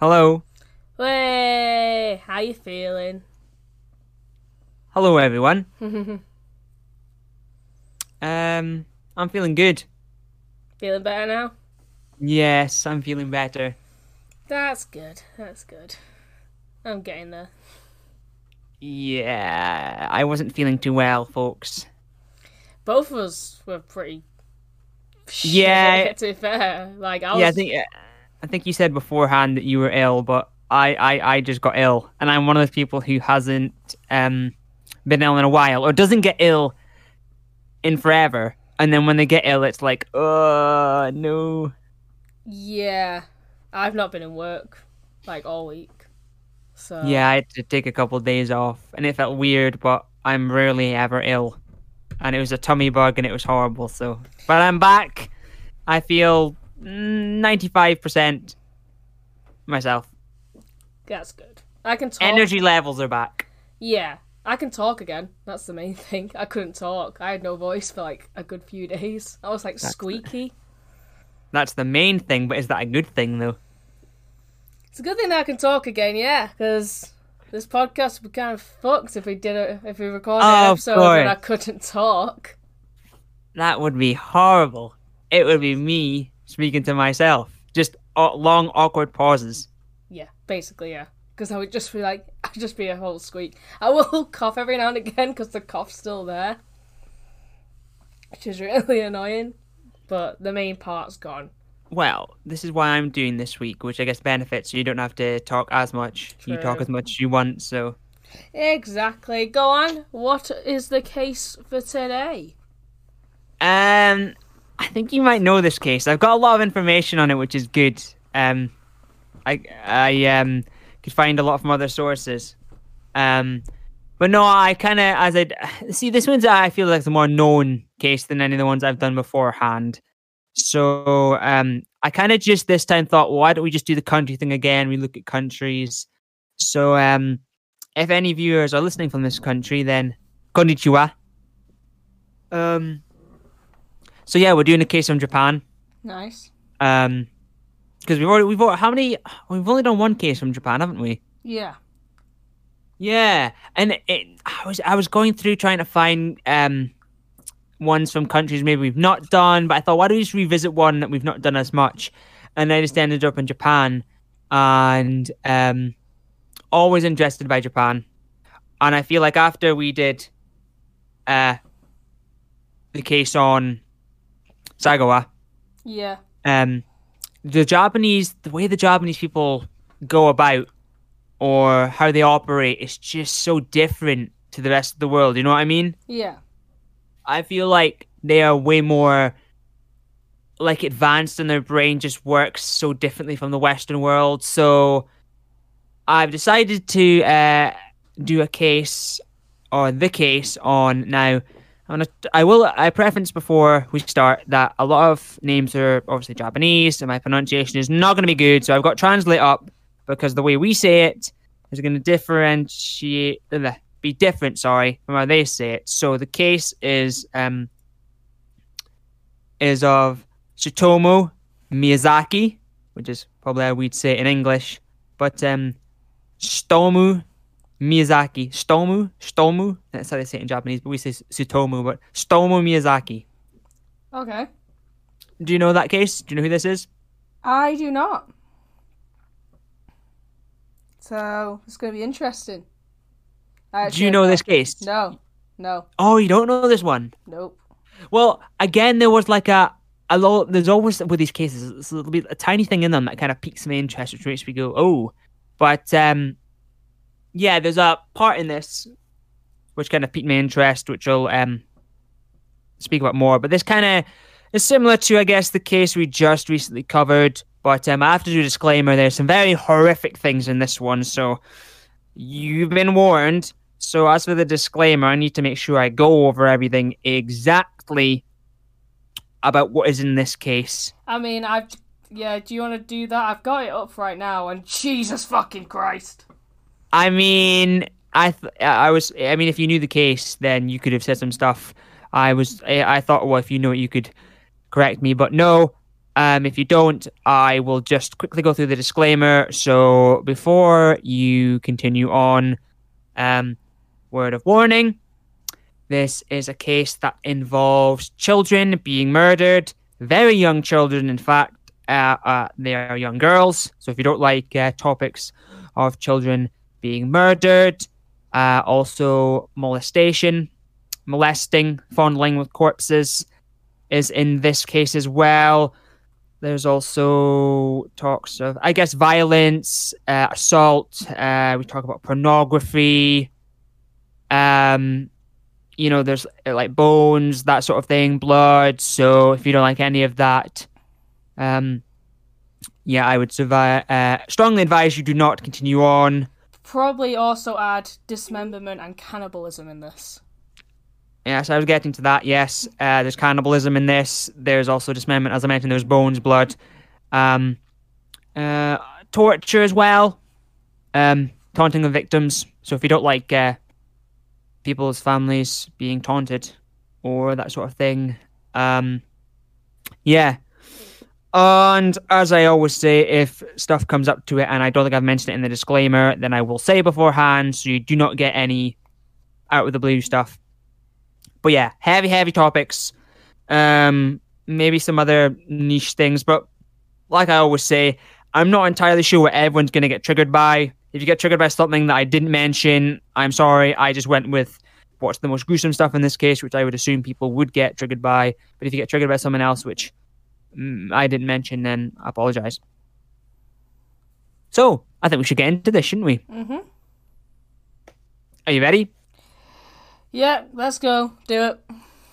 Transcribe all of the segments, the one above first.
Hello. Hey, how you feeling? Hello, everyone. um, I'm feeling good. feeling better now? Yes, I'm feeling better. That's good. That's good. I'm getting there. Yeah, I wasn't feeling too well, folks. Both of us were pretty. Yeah. shit, to be fair, like I was. Yeah, I think uh, I think you said beforehand that you were ill, but I, I, I just got ill, and I'm one of those people who hasn't um been ill in a while or doesn't get ill in forever, and then when they get ill, it's like, uh, no. Yeah, I've not been in work like all week, so Yeah, I had to take a couple of days off, and it felt weird, but I'm rarely ever ill. And it was a tummy bug, and it was horrible. So, but I'm back. I feel ninety-five percent myself. that's good. I can talk. Energy levels are back. Yeah, I can talk again. That's the main thing. I couldn't talk. I had no voice for like a good few days. I was like squeaky. That's the main thing. But is that a good thing though? It's a good thing that I can talk again, yeah, because this podcast would be kind of fucked if we did it if we recorded Oh, an episode and I couldn't talk. That would be horrible. It would be me speaking to myself. Just long, awkward pauses. Yeah, basically, yeah. Because I would just be like, I'd just be a whole squeak. I will cough every now and again because the cough's still there, which is really annoying. But the main part's gone. Well, this is why I'm doing this week, which I guess benefits you. don't have to talk as much. You talk as much as you want. So Exactly. Go on. What is the case for today? Um, I think you might know this case. I've got a lot of information on it, which is good. Um, I I um could find a lot from other sources. Um, but no, I kind of as I see this one's I feel like the more known case than any of the ones I've done beforehand. So um, I kind of just this time thought, why don't we just do the country thing again? We look at countries. So um, if any viewers are listening from this country, then konnichiwa. Um. So yeah, we're doing a case from Japan. Nice. Um, because we've already we've already, how many? We've only done one case from Japan, haven't we? Yeah. Yeah, and it, I was I was going through trying to find um ones from countries maybe we've not done, but I thought why don't we just revisit one that we've not done as much, and I just ended up in Japan, and um, always interested by Japan, and I feel like after we did, uh, the case on Sagawa, Yeah. um, the Japanese, the way the Japanese people go about or how they operate is just so different to the rest of the world. You know what I mean? Yeah. I feel like they are way more like advanced and their brain just works so differently from the Western world. So I've decided to uh, do a case or the case on now. I'm gonna, I will. I preference before we start that a lot of names are obviously Japanese, and my pronunciation is not going to be good. So I've got translate up because the way we say it is going to differentiate, uh, be different. Sorry, from how they say it. So the case is um is of Tsutomu Miyazaki, which is probably how we'd say it in English, but um Stomu Miyazaki. Stomu? Stomu? That's how they say it in Japanese, but we say Tsutomu, but Stomu Miyazaki. Okay. Do you know that case? Do you know who this is? I do not. So it's going to be interesting. Do you know this case? No. No. Oh, you don't know this one? Nope. Well, again, there was like a a lot. There's always with these cases, there's a little bit a tiny thing in them that kind of piques my interest, which makes me go, oh. But um, yeah, there's a part in this which kind of piqued my interest, which I'll um speak about more. But this kind of is similar to, I guess, the case we just recently covered. But um, I have to do a disclaimer. There's some very horrific things in this one, so you've been warned. So as for the disclaimer, I need to make sure I go over everything exactly about what is in this case. I mean, I've. Yeah, do you want to do that? I've got it up right now, and Jesus fucking Christ. I mean, I th- I was I mean, if you knew the case, then you could have said some stuff. I was I, thought, well, if you know it, you could correct me, but no. Um, if you don't, I will just quickly go through the disclaimer. So before you continue on, um, word of warning this is a case that involves children being murdered, very young children, in fact. Uh, uh, they are young girls. So if you don't like uh, topics of children being murdered, uh, also molestation, molesting, fondling with corpses is in this case as well. There's also talks of, I guess, violence, uh, assault. Uh, we talk about pornography. Um, you know, there's uh, like bones, that sort of thing, blood. So if you don't like any of that, um, yeah, I would survive. Uh, strongly advise you do not continue on. Probably also add dismemberment and cannibalism in this. Yes, I was getting to that. Yes, uh, there's cannibalism in this. There's also dismemberment, as I mentioned. There's bones, blood, um, uh, torture as well, um, taunting of victims. So if you don't like uh, people's families being taunted or that sort of thing, um, yeah. And as I always say, if stuff comes up to it, and I don't think I've mentioned it in the disclaimer, then I will say beforehand, so you do not get any out of the blue stuff. But yeah, heavy, heavy topics. Um, maybe some other niche things, but like I always say, I'm not entirely sure what everyone's going to get triggered by. If you get triggered by something that I didn't mention, I'm sorry. I just went with what's the most gruesome stuff in this case, which I would assume people would get triggered by. But if you get triggered by something else, which I didn't mention, then I apologize. So I think we should get into this, shouldn't we? Mm-hmm. Are you ready? Yeah, let's go. Do it.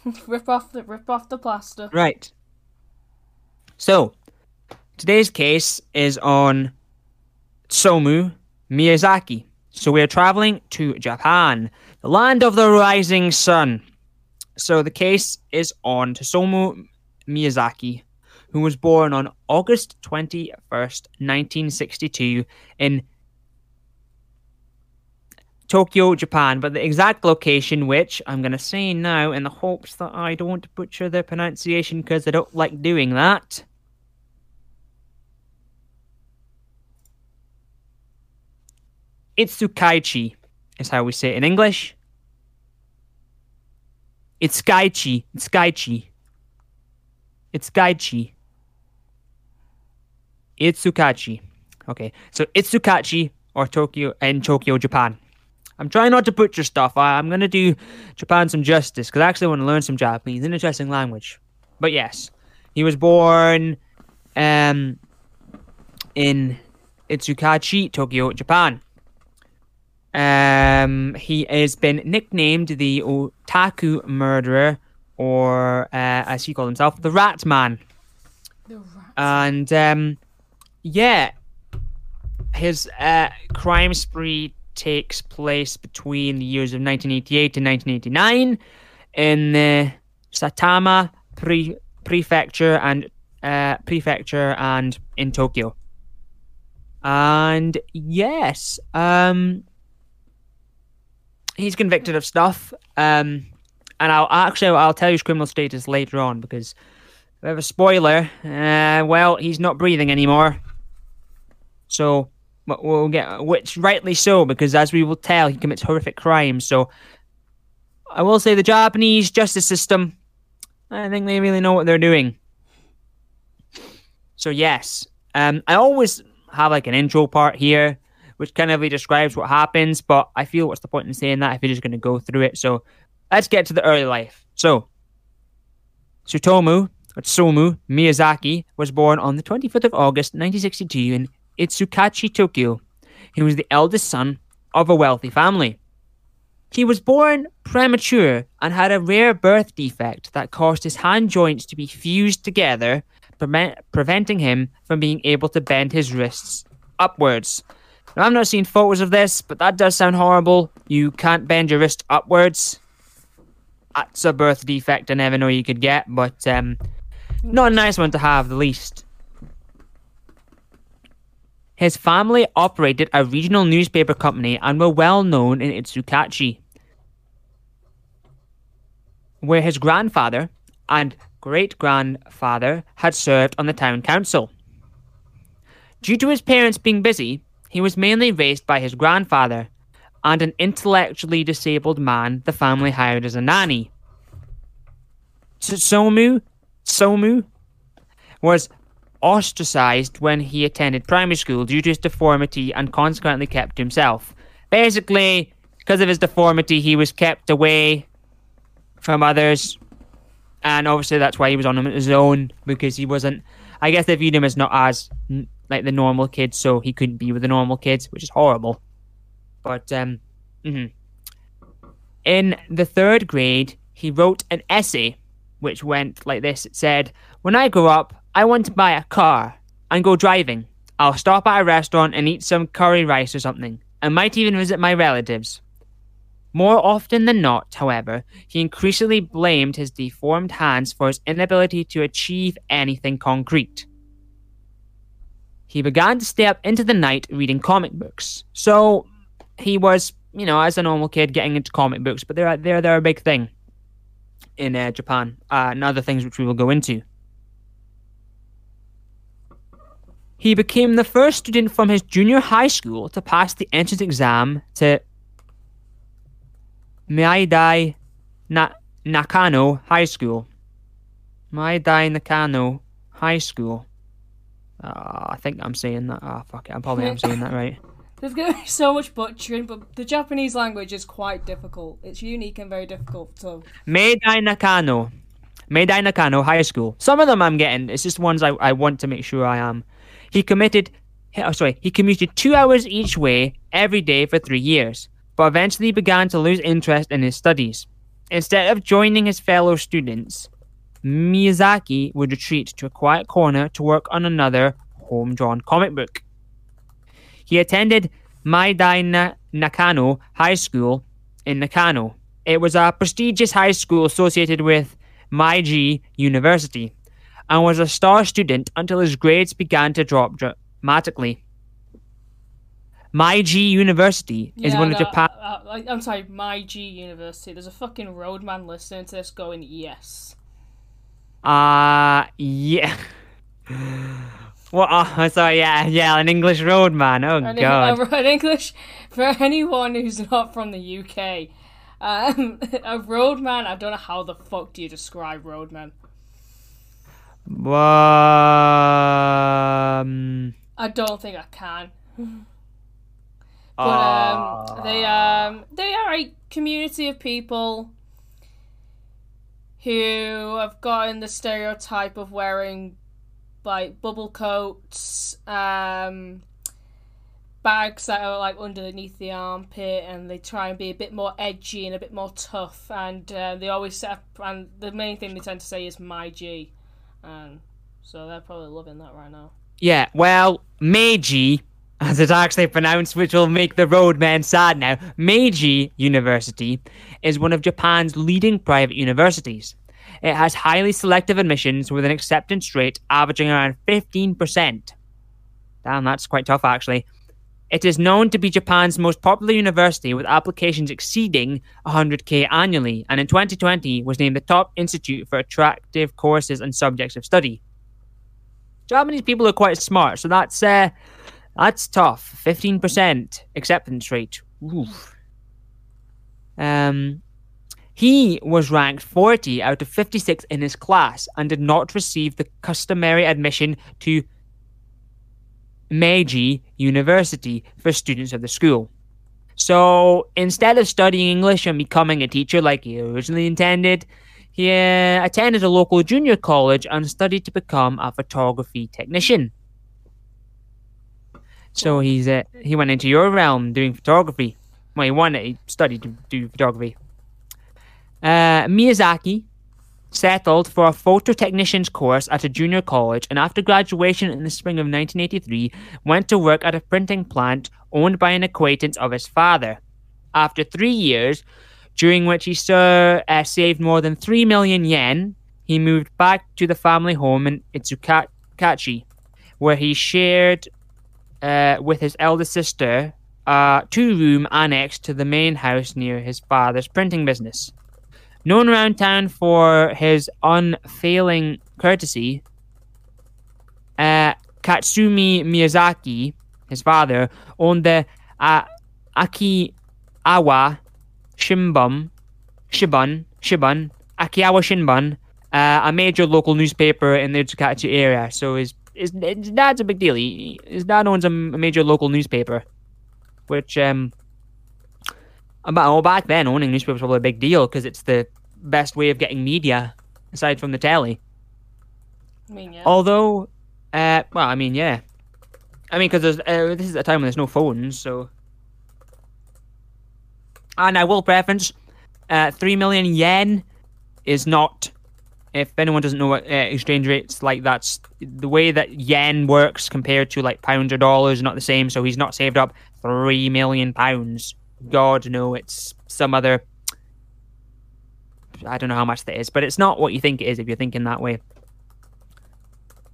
rip off the rip off the plaster. Right. So, today's case is on Tsutomu Miyazaki. So we are traveling to Japan, the land of the rising sun. So the case is on Tsutomu Miyazaki, who was born on August 21st, 1962 in Tokyo, Japan, but the exact location, which I'm going to say now in the hopes that I don't butcher the pronunciation because I don't like doing that. Itsukaichi is how we say it in English. It's Skaichi. It's Skaichi. It's Skaichi. Itsukachi. Okay, so Itsukachi or Tokyo in Tokyo, Japan. I'm trying not to butcher stuff. I, am going to do Japan some justice because I actually want to learn some Japanese. An interesting language. But yes, he was born um, in Itsukachi, Tokyo, Japan. Um, he has been nicknamed the Otaku Murderer, or uh, as he called himself, the Rat Man. The rat. And um, yeah, his uh, crime spree takes place between the years of 1988 and 1989 in the Saitama pre- prefecture and uh, prefecture and in Tokyo. And yes, um, he's convicted of stuff. Um, and I'll actually I'll tell you his criminal status later on because we have a spoiler. Uh, well, he's not breathing anymore. So we'll get which rightly so because as we will tell he commits horrific crimes. So i will say the japanese justice system i think they really know what they're doing. So yes um i always have like an intro part here which kind of describes what happens but i feel what's the point in saying that if you're just going to go through it. So let's get to the early life. So Tsutomu Tsutomu Miyazaki was born on the 25th of August 1962 in Itsukachi, Tokyo. He was the eldest son of a wealthy family. He was born premature and had a rare birth defect that caused his hand joints to be fused together, pre- preventing him from being able to bend his wrists upwards. Now, I've not seen photos of this, but that does sound horrible. You can't bend your wrist upwards. That's a birth defect I never know you could get, but um, not a nice one to have, the least. His family operated a regional newspaper company and were well known in Itsukachi, where his grandfather, and great grandfather had served on the town council. Due to his parents being busy, he was mainly raised by his grandfather and an intellectually disabled man the family hired as a nanny. Somu, Somu was ostracized when he attended primary school due to his deformity and consequently kept himself. Basically, because of his deformity, he was kept away from others, and obviously that's why he was on his own because he wasn't. I guess they viewed him as not as like the normal kids, so he couldn't be with the normal kids, which is horrible. But um, mm-hmm. in the third grade, he wrote an essay which went like this. It said, "When I grow up, I want to buy a car and go driving. I'll stop at a restaurant and eat some curry rice or something. I might even visit my relatives." More often than not, however, he increasingly blamed his deformed hands for his inability to achieve anything concrete he began to stay up into the night reading comic books. So he was, you know, as a normal kid getting into comic books, but they're they're they're a big thing in uh, Japan uh, and other things which we will go into. He became the first student from his junior high school to pass the entrance exam to Maidai Na- Nakano High School. Maidai Nakano High School. Uh, I think I'm saying that. Ah, oh, fuck it. I'm probably am saying that right. There's going to be so much butchering, but the Japanese language is quite difficult. It's unique and very difficult to. Meidai Nakano. Meidai Nakano High School. Some of them I'm getting. It's just ones I, I want to make sure I am. He committed. Oh, sorry. He commuted two hours each way every day for three years, but eventually began to lose interest in his studies. Instead of joining his fellow students, Miyazaki would retreat to a quiet corner to work on another home drawn comic book. He attended Maidai Nakano High School in Nakano. It was a prestigious high school associated with Meiji University and was a star student until his grades began to drop dramatically. Meiji University is yeah, one of Japan. Uh, uh, I'm sorry, Meiji University. There's a fucking roadman listening to this going, yes. Uh, yeah. What? Oh, sorry. Yeah, yeah. An English roadman. Oh an, god. An English for anyone who's not from the UK. Um, a roadman. I don't know how the fuck do you describe roadman. Um. I don't think I can. but um, they um they are a community of people who have gotten the stereotype of wearing like bubble coats, um, bags that are like underneath the armpit, and they try and be a bit more edgy and a bit more tough. And uh, they always set up, and the main thing they tend to say is "my G," and so they're probably loving that right now. Yeah, well, Meiji, as it's actually pronounced, which will make the roadman sad now. Meiji University is one of Japan's leading private universities. It has highly selective admissions with an acceptance rate averaging around 15%. Damn, that's quite tough actually. It is known to be Japan's most popular university with applications exceeding 100k annually, and in 2020 was named the top institute for attractive courses and subjects of study. Japanese people are quite smart, so that's uh, that's tough. 15% acceptance rate. Um, he was ranked 40 out of 56 in his class and did not receive the customary admission to Meiji University for students of the school. So instead of studying English and becoming a teacher like he originally intended, he uh, attended a local junior college and studied to become a photography technician. So he's uh, he went into your realm doing photography. Well, he wanted he studied to do photography. Uh, Miyazaki settled for a photo technician's course at a junior college and after graduation in the spring of 1983 went to work at a printing plant owned by an acquaintance of his father. After three years, during which he uh, saved more than 3 million yen, he moved back to the family home in Itsukachi, where he shared uh, with his elder sister a two room annex to the main house near his father's printing business. Known around town for his unfailing courtesy. Uh, Katsumi Miyazaki, his father, owned the uh, Akiawa Shimbun, Shibun, Shibun, Akiawa Shinbun, uh, a major local newspaper in the Tsukatsu area. So his, his, his dad's a big deal. He, his dad owns a major local newspaper, which um, about well, back then owning newspapers was probably a big deal because it's the best way of getting media aside from the telly. I mean, yeah. Although, uh, well, I mean, yeah, I mean, because uh, this is a time when there's no phones, so. And I will preference, uh, three million yen is not. If anyone doesn't know what uh, exchange rates like, that's the way that yen works compared to like pounds or dollars, not the same. So he's not saved up three million pounds. God, no, it's some other. I don't know how much that is, but it's not what you think it is if you're thinking that way.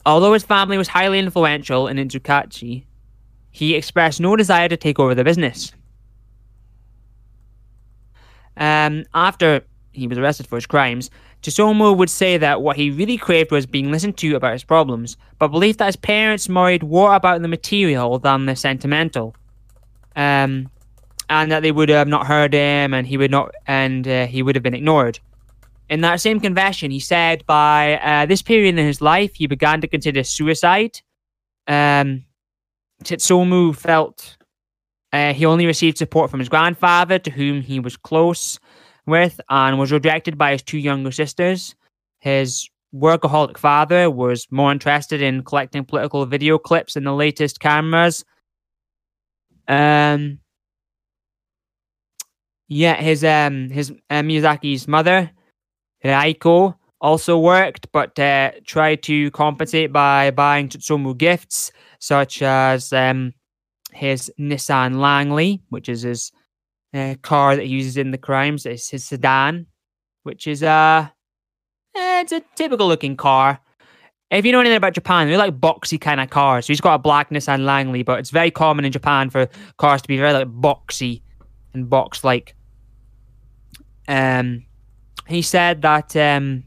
Although his family was highly influential in Inzukachi, he expressed no desire to take over the business. Um, after he was arrested for his crimes, Tsutomu would say that what he really craved was being listened to about his problems, but believed that his parents worried more about the material than the sentimental. Um, and that they would have not heard him, and he would not, and uh, he would have been ignored. In that same confession, he said by uh, this period in his life, he began to consider suicide. Um, felt uh, he only received support from his grandfather, to whom he was close with, and was rejected by his two younger sisters. His workaholic father was more interested in collecting political video clips and the latest cameras. Um, yeah, his um his uh, Miyazaki's mother, Raiko, also worked, but uh, tried to compensate by buying Tsutomu gifts such as um his Nissan Langley, which is his uh, car that he uses in the crimes. It's his sedan, which is uh, eh, it's a typical looking car. If you know anything about Japan, they're like boxy kind of cars. So he's got a black Nissan Langley, but it's very common in Japan for cars to be very like boxy and box like. Um, he said that um,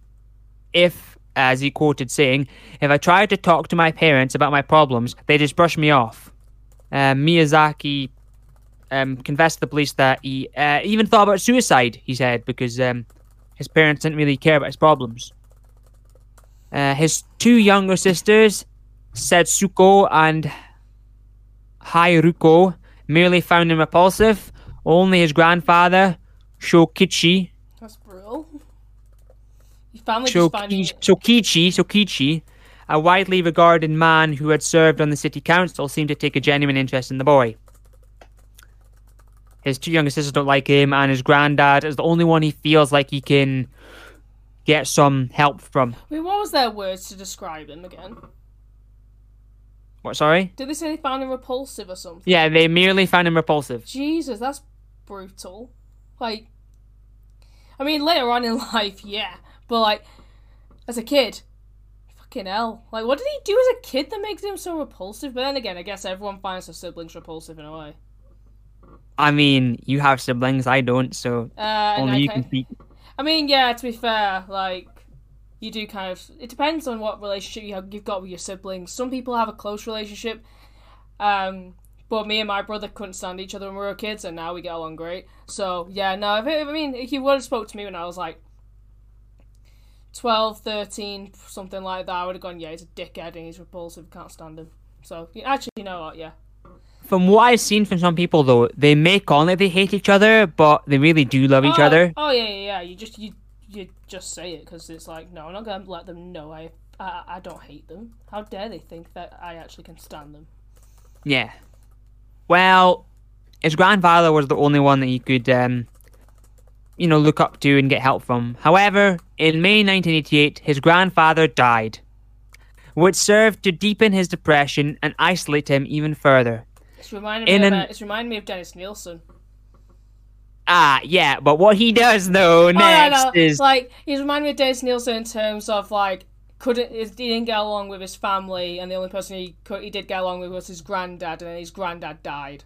if, as he quoted saying, if I tried to talk to my parents about my problems, they just brush me off. Uh, Miyazaki um, confessed to the police that he uh, even thought about suicide, he said, because um, his parents didn't really care about his problems. Uh, his two younger sisters, Setsuko and Haruko, merely found him repulsive. Only his grandfather, Shokichi, That's brutal. Your family just Shoki, finding Shokichi, Shokichi, a widely regarded man who had served on the city council, seemed to take a genuine interest in the boy. His two younger sisters don't like him, and his granddad is the only one he feels like he can get some help from. Mean, what was their words to describe him again? What, sorry? Did they say they found him repulsive or something? Yeah, they merely found him repulsive. Jesus, that's brutal. Like, I mean, later on in life, yeah, but like, as a kid, fucking hell. Like, what did he do as a kid that makes him so repulsive? But then again, I guess everyone finds their siblings repulsive in a way. I mean, you have siblings, I don't, so Uh, only you can speak. I mean, yeah, to be fair, like, you do kind of. It depends on what relationship you have, you've got with your siblings. Some people have a close relationship, um, but me and my brother couldn't stand each other when we were kids, and now we get along great. So, yeah, no, if, I mean, if you would have spoke to me when I was like 12, 13, something like that, I would have gone, yeah, he's a dickhead and he's repulsive, can't stand him. So, actually, you know what, yeah. From what I've seen from some people, though, they make on like they hate each other, but they really do love each oh, other. Oh yeah, yeah, yeah. You just you you just say it because it's like no, I'm not gonna let them know I, I I don't hate them. How dare they think that I actually can stand them? Yeah. Well, his grandfather was the only one that he could, um, you know, look up to and get help from. However, in May 1988, his grandfather died, which served to deepen his depression and isolate him even further. It's reminding me of, an- uh, it's reminding me of Dennis Nilsen. Ah, yeah, but what he does though Oh, no, next no, is like he's reminding me of Dennis Nilsen in terms of like couldn't he didn't get along with his family, and the only person he could he did get along with was his granddad, and then his granddad died.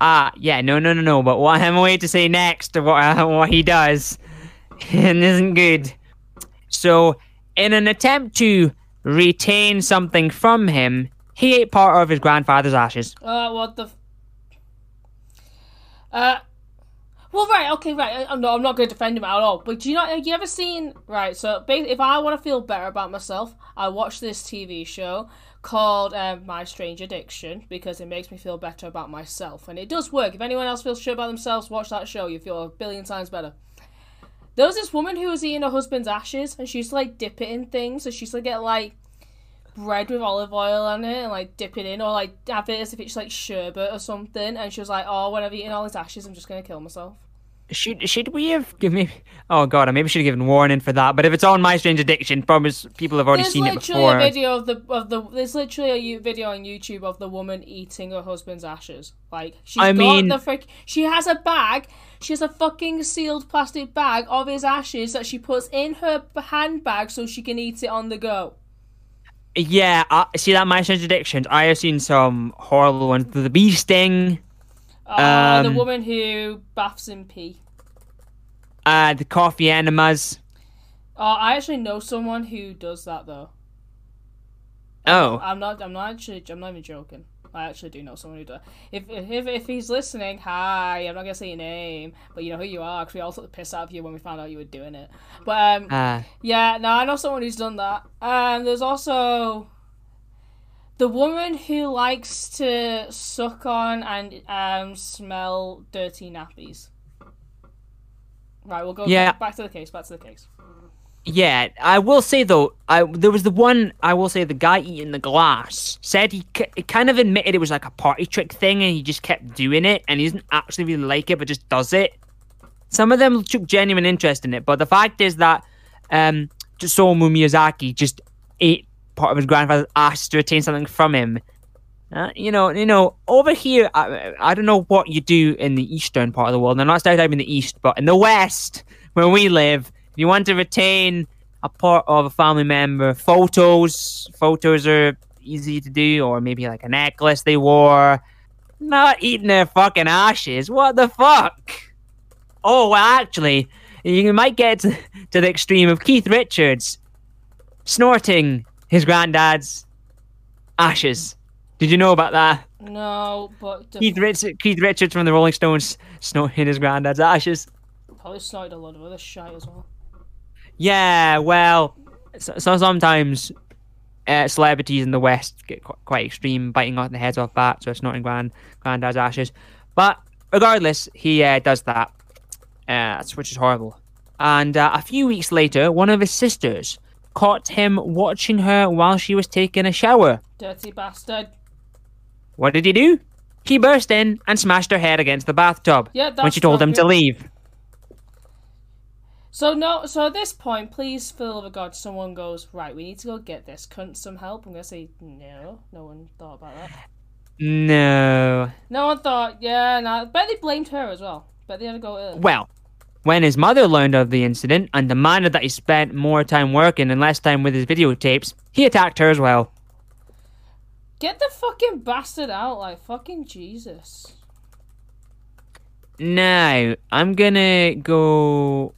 ah, yeah, no, no, no, no. But what I'm waiting to say next, what uh, what he does and isn't good. So, in an attempt to retain something from him, he ate part of his grandfather's ashes. Uh, what the? F- uh, well, right, okay, right. I'm not, I'm not going to defend him at all. But do you not? Have you ever seen? Right. So, if I want to feel better about myself, I watch this TV show called um, My Strange Addiction because it makes me feel better about myself, and it does work. If anyone else feels sure about themselves, watch that show. You feel a billion times better. There was this woman who was eating her husband's ashes, and she used to like dip it in things. So she used to get like bread with olive oil on it and like dip it in, or like have it as if it's like sherbet or something. And she was like, "Oh, when I've eaten all these ashes, I'm just gonna kill myself." Should should we have given me? Oh god, I maybe should have given warning for that. But if it's on My Strange Addiction, promise people have already There's seen it literally before. a video of the of the. There's literally a video on YouTube of the woman eating her husband's ashes. Like she's I got mean- the frick. She has a bag. She has a fucking sealed plastic bag of his ashes that she puts in her handbag so she can eat it on the go. Yeah, I, see that My Strange Addiction. I have seen some horrible ones. The bee sting, Uh, the Um, woman who baths in pee. uh, the coffee enemas. Oh, I actually know someone who does that though. Oh, I'm not. I'm not actually. I'm not even joking. I actually do know someone who does. If if if he's listening, hi. I'm not gonna say your name, but you know who you are because we all took the piss out of you when we found out you were doing it. But um, uh, yeah, no, I know someone who's done that. Um, there's also the woman who likes to suck on and um smell dirty nappies. Right, we'll go Yeah. back to the case. Back to the case. yeah. I will say though, I there was the one. I will say the guy eating the glass said he, he kind of admitted it was like a party trick thing, and he just kept doing it, and he doesn't actually really like it, but just does it. Some of them took genuine interest in it, but the fact is that um, Somu Miyazaki just ate part of his grandfather's ass to retain something from him. Uh, you know, you know, over here, I, I don't know what you do in the eastern part of the world. I'm not stereotyping in the east, but in the west, where we live, if you want to retain a part of a family member, photos, photos are easy to do, or maybe like a necklace they wore. Not eating their fucking ashes. What the fuck? Oh, well, actually, you might get to, to the extreme of Keith Richards snorting his granddad's ashes. Did you know about that? No, but the Keith, Rich- Keith Richards from the Rolling Stones snorting his granddad's ashes. probably snorted a lot of other shit as well. Yeah, well, so, so sometimes uh, celebrities in the West get qu- quite extreme, biting off the heads off bats or snorting grand granddad's ashes. But regardless, he uh, does that, uh, which is horrible. And uh, a few weeks later, one of his sisters caught him watching her while she was taking a shower. Dirty bastard. What did he do? He burst in and smashed her head against the bathtub Yeah, when she told him to leave. So no, so at this point, please, for the love of God, someone goes right. We need to go get this cunt some help. I'm gonna say no. No one thought about that. No. No one thought. Yeah, no. Bet they blamed her as well. Bet they had to go. Early. Well, when his mother learned of the incident and demanded that he spent more time working and less time with his videotapes, he attacked her as well. Get the fucking bastard out, like fucking Jesus. Now, I'm gonna go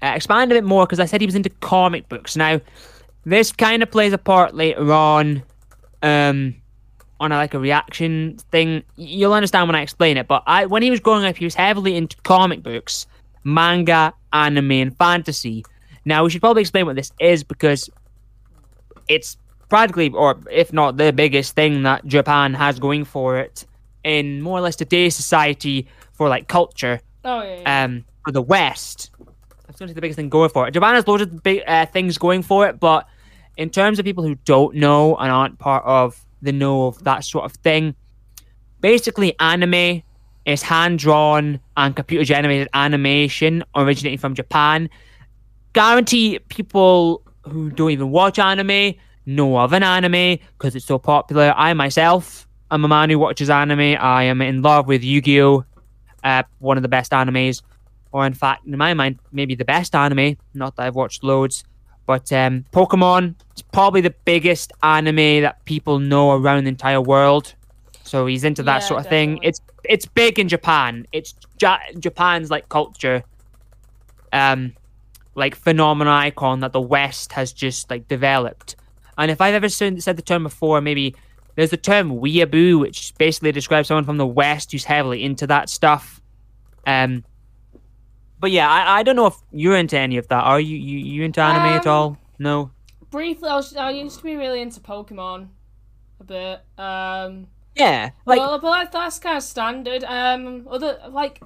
uh, expand a bit more because I said he was into comic books. Now, this kind of plays a part later on, um, on a, like a reaction thing. You'll understand when I explain it. But I, when he was growing up, he was heavily into comic books, manga, anime, and fantasy. Now, we should probably explain what this is because it's practically, or if not the biggest thing that Japan has going for it in more or less today's society for like culture Oh yeah. yeah. um for the West. That's going to be the biggest thing going for it. Japan has loads of big uh, things going for it, but in terms of people who don't know and aren't part of the know of that sort of thing, basically anime is hand drawn and computer generated animation originating from Japan. Guarantee people who don't even watch anime know of an anime because it's so popular. I myself am a man who watches anime. I am in love with Yu Gi Oh! uh, one of the best animes, or in fact, in my mind, maybe the best anime. Not that I've watched loads, but um, Pokemon is probably the biggest anime that people know around the entire world. So he's into that Yeah, sort of thing. It's it's big in Japan. It's ja- Japan's like culture. Um, like phenomenon icon that the West has just like developed. And if I've ever said the term before, maybe there's the term weeaboo, which basically describes someone from the West who's heavily into that stuff. Um, but yeah, I, I don't know if you're into any of that. Are you you, you into anime at Um, all? No. Briefly, I, was, I used to be really into Pokemon a bit. Um, Yeah, like well, but that's kind of standard. Um, other like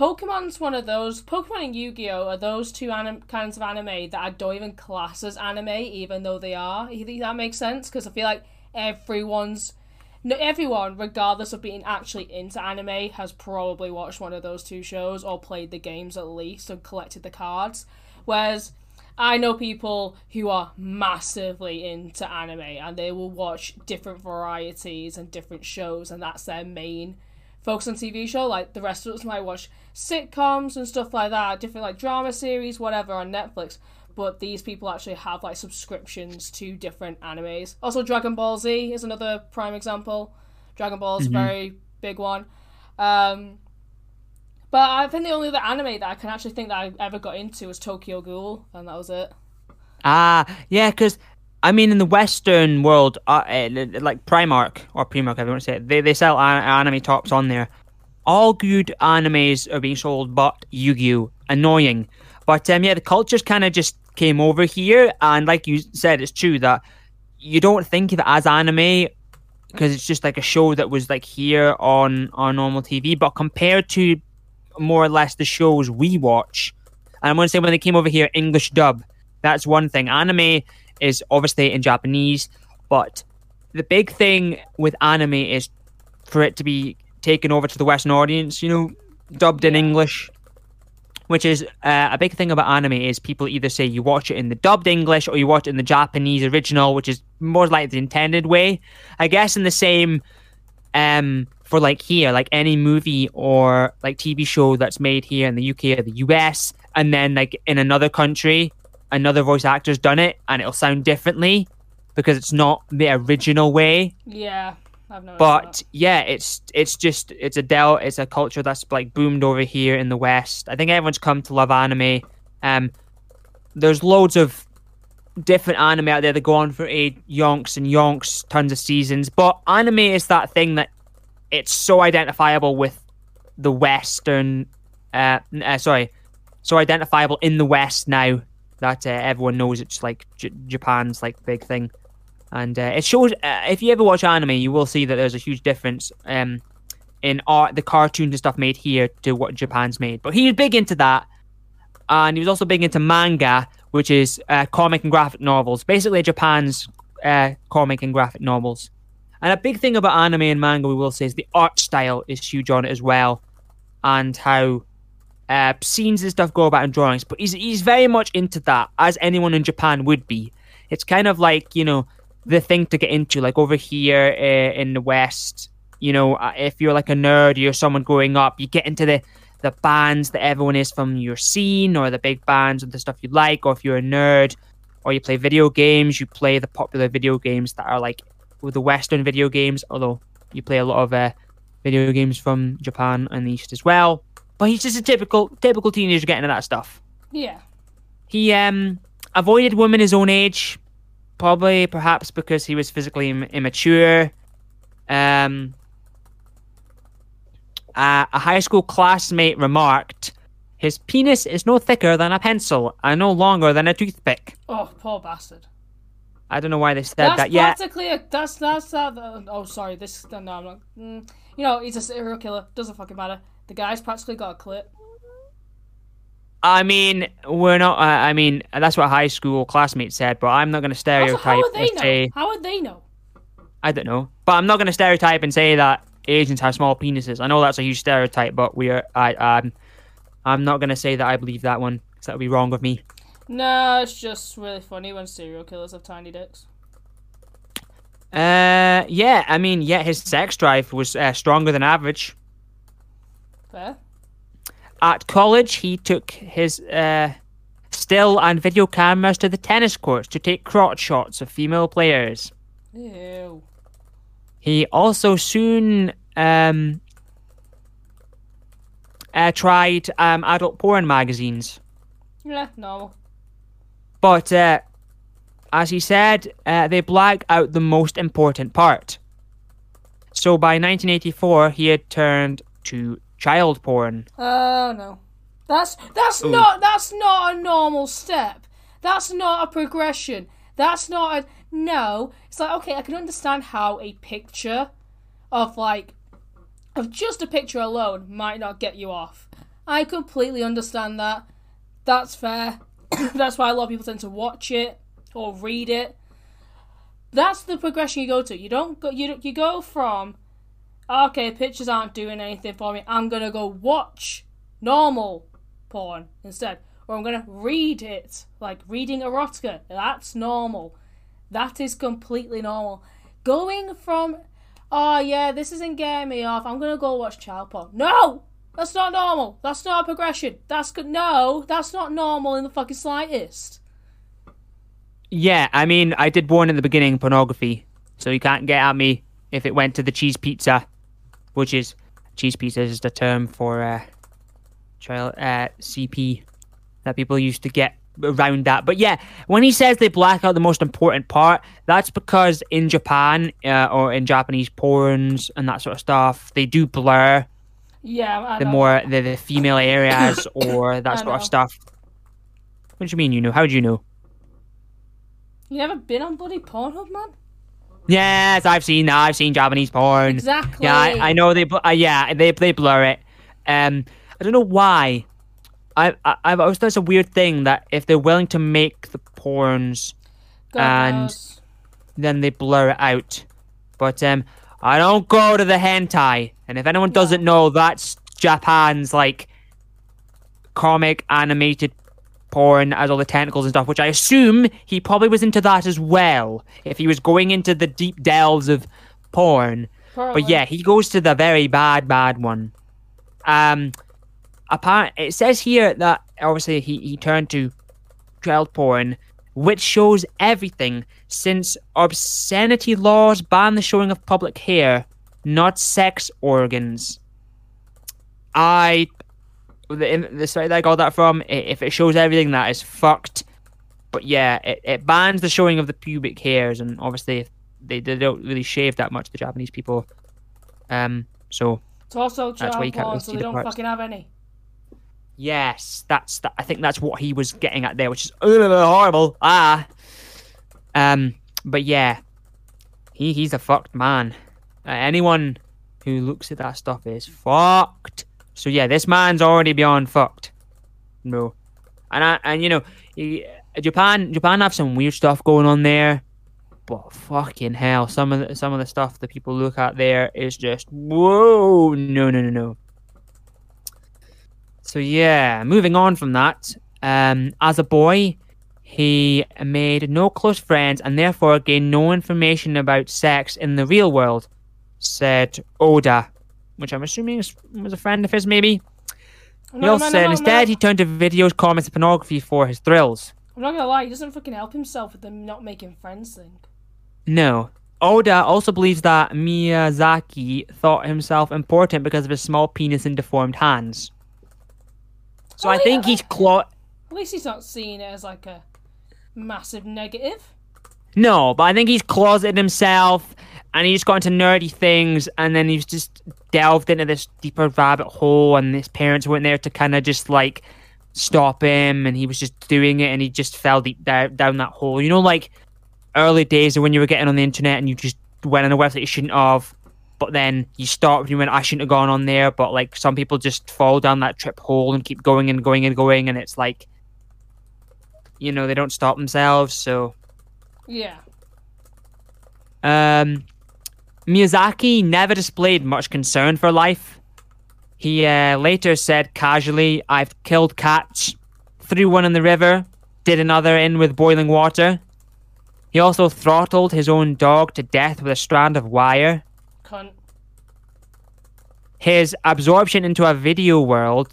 Pokemon's one of those. Pokemon and Yu Gi Oh are those two anim- kinds of anime that I don't even class as anime, even though they are. You think that makes sense? Because I feel like everyone's. No, everyone, regardless of being actually into anime, has probably watched one of those two shows or played the games at least and collected the cards. Whereas I know people who are massively into anime and they will watch different varieties and different shows, and that's their main focus on TV show. Like the rest of us might watch sitcoms and stuff like that, different like drama series, whatever on Netflix. But these people actually have like subscriptions to different animes. Also, Dragon Ball Z is another prime example. Dragon Ball is a very big one. Um, but I think the only other anime that I can actually think that I ever got into was Tokyo Ghoul, and that was it. Ah, yeah, because I mean, in the Western world, uh, uh, like Primark or Primark, want to say it, they they sell an- anime tops on there. All good animes are being sold, but Yu-Gi-Oh, annoying. But um, yeah, the cultures kind of just came over here, and like you said, it's true that you don't think of it as anime because it's just like a show that was like here on on normal TV. But compared to more or less the shows we watch, and I'm going to say when they came over here, English dub. That's one thing. Anime is obviously in Japanese, but the big thing with anime is for it to be taken over to the Western audience. You know, dubbed in English. Which is uh, a big thing about anime is people either say you watch it in the dubbed English or you watch it in the Japanese original, which is more like the intended way. I guess in the same um for like here, like any movie or like TV show that's made here in the UK or the US, and then like in another country, another voice actor's done it and it'll sound differently because it's not the original way. Yeah, I've noticed But yeah, it's it's just it's a del it's a culture that's like boomed over here in the West. I think everyone's come to love anime. Um, there's loads of different anime out there that go on for eight yonks and yonks, tons of seasons. But anime is that thing that it's so identifiable with the Western. Uh, uh sorry, so identifiable in the West now that uh, everyone knows it's like J- Japan's like big thing, and uh, it shows. Uh, if you ever watch anime, you will see that there's a huge difference um, in art, the cartoons and stuff made here to what Japan's made. But he was big into that, and he was also big into manga, which is uh, comic and graphic novels, basically Japan's comic and graphic novels. And a big thing about anime and manga, we will say, is the art style is huge on it as well, and how uh, scenes and stuff go about in drawings. But he's he's very much into that, as anyone in Japan would be. It's kind of like you know the thing to get into, like over here uh, in the West. You know, uh, if you're like a nerd, you're someone growing up, you get into the the bands that everyone is from your scene, or the big bands and the stuff you like. Or if you're a nerd, or you play video games, you play the popular video games that are like with the Western video games. Although you play a lot of uh, video games from Japan and the East as well. But he's just a typical typical teenager getting into that stuff. Yeah. He um avoided women his own age, probably perhaps because he was physically Im- immature. Um, uh, a high school classmate remarked, "His penis is no thicker than a pencil and no longer than a toothpick." Oh, poor bastard. I don't know why they said That's that yet. practically a, that's that's that. Uh, oh, sorry. This no, I'm not. Mm, you know, he's a serial killer. Doesn't fucking matter. The guy's practically got a clip. I mean, we're not. Uh, I mean, that's what high school classmates said, but I'm not going to Also, stereotype how would they know? say How would they know? I don't know, but I'm not going to stereotype and say that Asians have small penises. I know that's a huge stereotype, but we are. I um, I'm not going to say that I believe that one because that would be wrong of me. No, it's just really funny when serial killers have tiny dicks. Uh, yeah. I mean, yeah, his sex drive was uh, stronger than average. Fair. At college, he took his uh, still and video cameras to the tennis courts to take crotch shots of female players. Ew. He also soon um, uh, tried um, adult porn magazines. Yeah, normal. But uh, as he said, uh, they black out the most important part. So by 1984, he had turned to child porn. Oh no, that's that's not that's not a normal step. That's not a progression. That's not a no. It's like okay, I can understand how a picture of like of just a picture alone might not get you off. I completely understand that. That's fair. that's why a lot of people tend to watch it or read it. That's the progression you go to. You don't go. You you go from okay, pictures aren't doing anything for me. I'm gonna go watch normal porn instead, or I'm gonna read it like reading erotica. That's normal. That is completely normal. Going from oh yeah, this isn't getting me off. I'm gonna go watch child porn. No, that's not normal. That's not a progression. That's good. No, that's not normal in the fucking slightest. Yeah, I mean, I did warn in the beginning pornography, so you can't get at me if it went to the cheese pizza, which is cheese pizza is the term for uh, child uh, CP that people used to get around that. But yeah, when he says they black out the most important part, that's because in Japan uh, or in Japanese porns and that sort of stuff, they do blur Yeah, the more the, the female areas or that sort of stuff. What do you mean you know? How do you know? You never been on bloody Pornhub, man? Yes, I've seen that. I've seen Japanese porn. Exactly. Yeah, I, I know they. Uh, yeah, they they blur it. Um, I don't know why. I, I I've always thought it's a weird thing that if they're willing to make the porns, God and- knows. then they blur it out. But um, I don't go to the hentai, and if anyone doesn't know, that's Japan's like comic animated porn as all the tentacles and stuff, which I assume he probably was into that as well. If he was going into the deep delves of porn, Probably. but yeah, he goes to the very bad, bad one. Um, apparent it says here that obviously he, he turned to child porn, which shows everything since obscenity laws ban the showing of public hair, not sex organs. I the, the site that I got that from, if it shows everything, that is fucked. But yeah, it, it bans the showing of the pubic hairs, and obviously they, they don't really shave that much, the Japanese people. Um, so It's also That's why you can't really so see they the don't parts. fucking have any. Yes, that's that. I think that's what he was getting at there, which is uh, horrible. Ah, um, but yeah, he he's a fucked man. Uh, anyone who looks at that stuff is fucked. So yeah, this man's already beyond fucked. No, and I and you know, he, Japan Japan have some weird stuff going on there. But fucking hell, some of the, some of the stuff that people look at there is just whoa, no, no, no, no. So yeah, moving on from that, um, as a boy, he made no close friends and therefore gained no information about sex in the real world, said Oda, which I'm assuming was a friend of his, maybe. He also said no, instead he turned to videos, comics, and pornography for his thrills. I'm not gonna lie, he doesn't fucking help himself with them not making friends thing. No. Oda also believes that Miyazaki thought himself important because of his small penis and deformed hands. So Oh, I think yeah. he's clo- At least he's not seeing it as like a massive negative. No, but I think he's closeted himself and he's got into nerdy things and then he's just delved into this deeper rabbit hole and his parents weren't there to kind of just like stop him and he was just doing it and he just fell deep down, down that hole. You know, like early days of when you were getting on the internet and you just went on a website you shouldn't have, but then you stopped and you went, I shouldn't have gone on there. But like some people just fall down that trip hole and keep going and going and going and it's like, you know, they don't stop themselves. So Yeah. um, Miyazaki never displayed much concern for life. He uh, later said casually, I've killed cats, threw one in the river, did another in with boiling water. He also throttled his own dog to death with a strand of wire. Cunt. His absorption into a video world,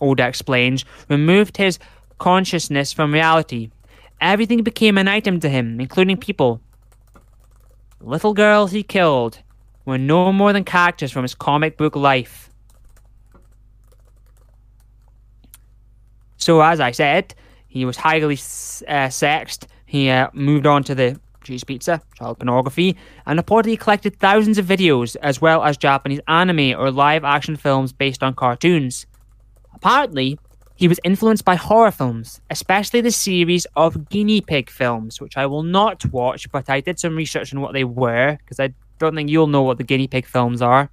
Oda explains, removed his consciousness from reality. Everything became an item to him, including people. Little girls he killed were no more than characters from his comic book life. So, as I said, He was highly uh, sexed. He uh, moved on to the cheese pizza, child pornography, and reportedly collected thousands of videos as well as Japanese anime or live action films based on cartoons. Apparently, he was influenced by horror films, especially the series of guinea pig films, which I will not watch, but I did some research on what they were, because I don't think you'll know what the guinea pig films are.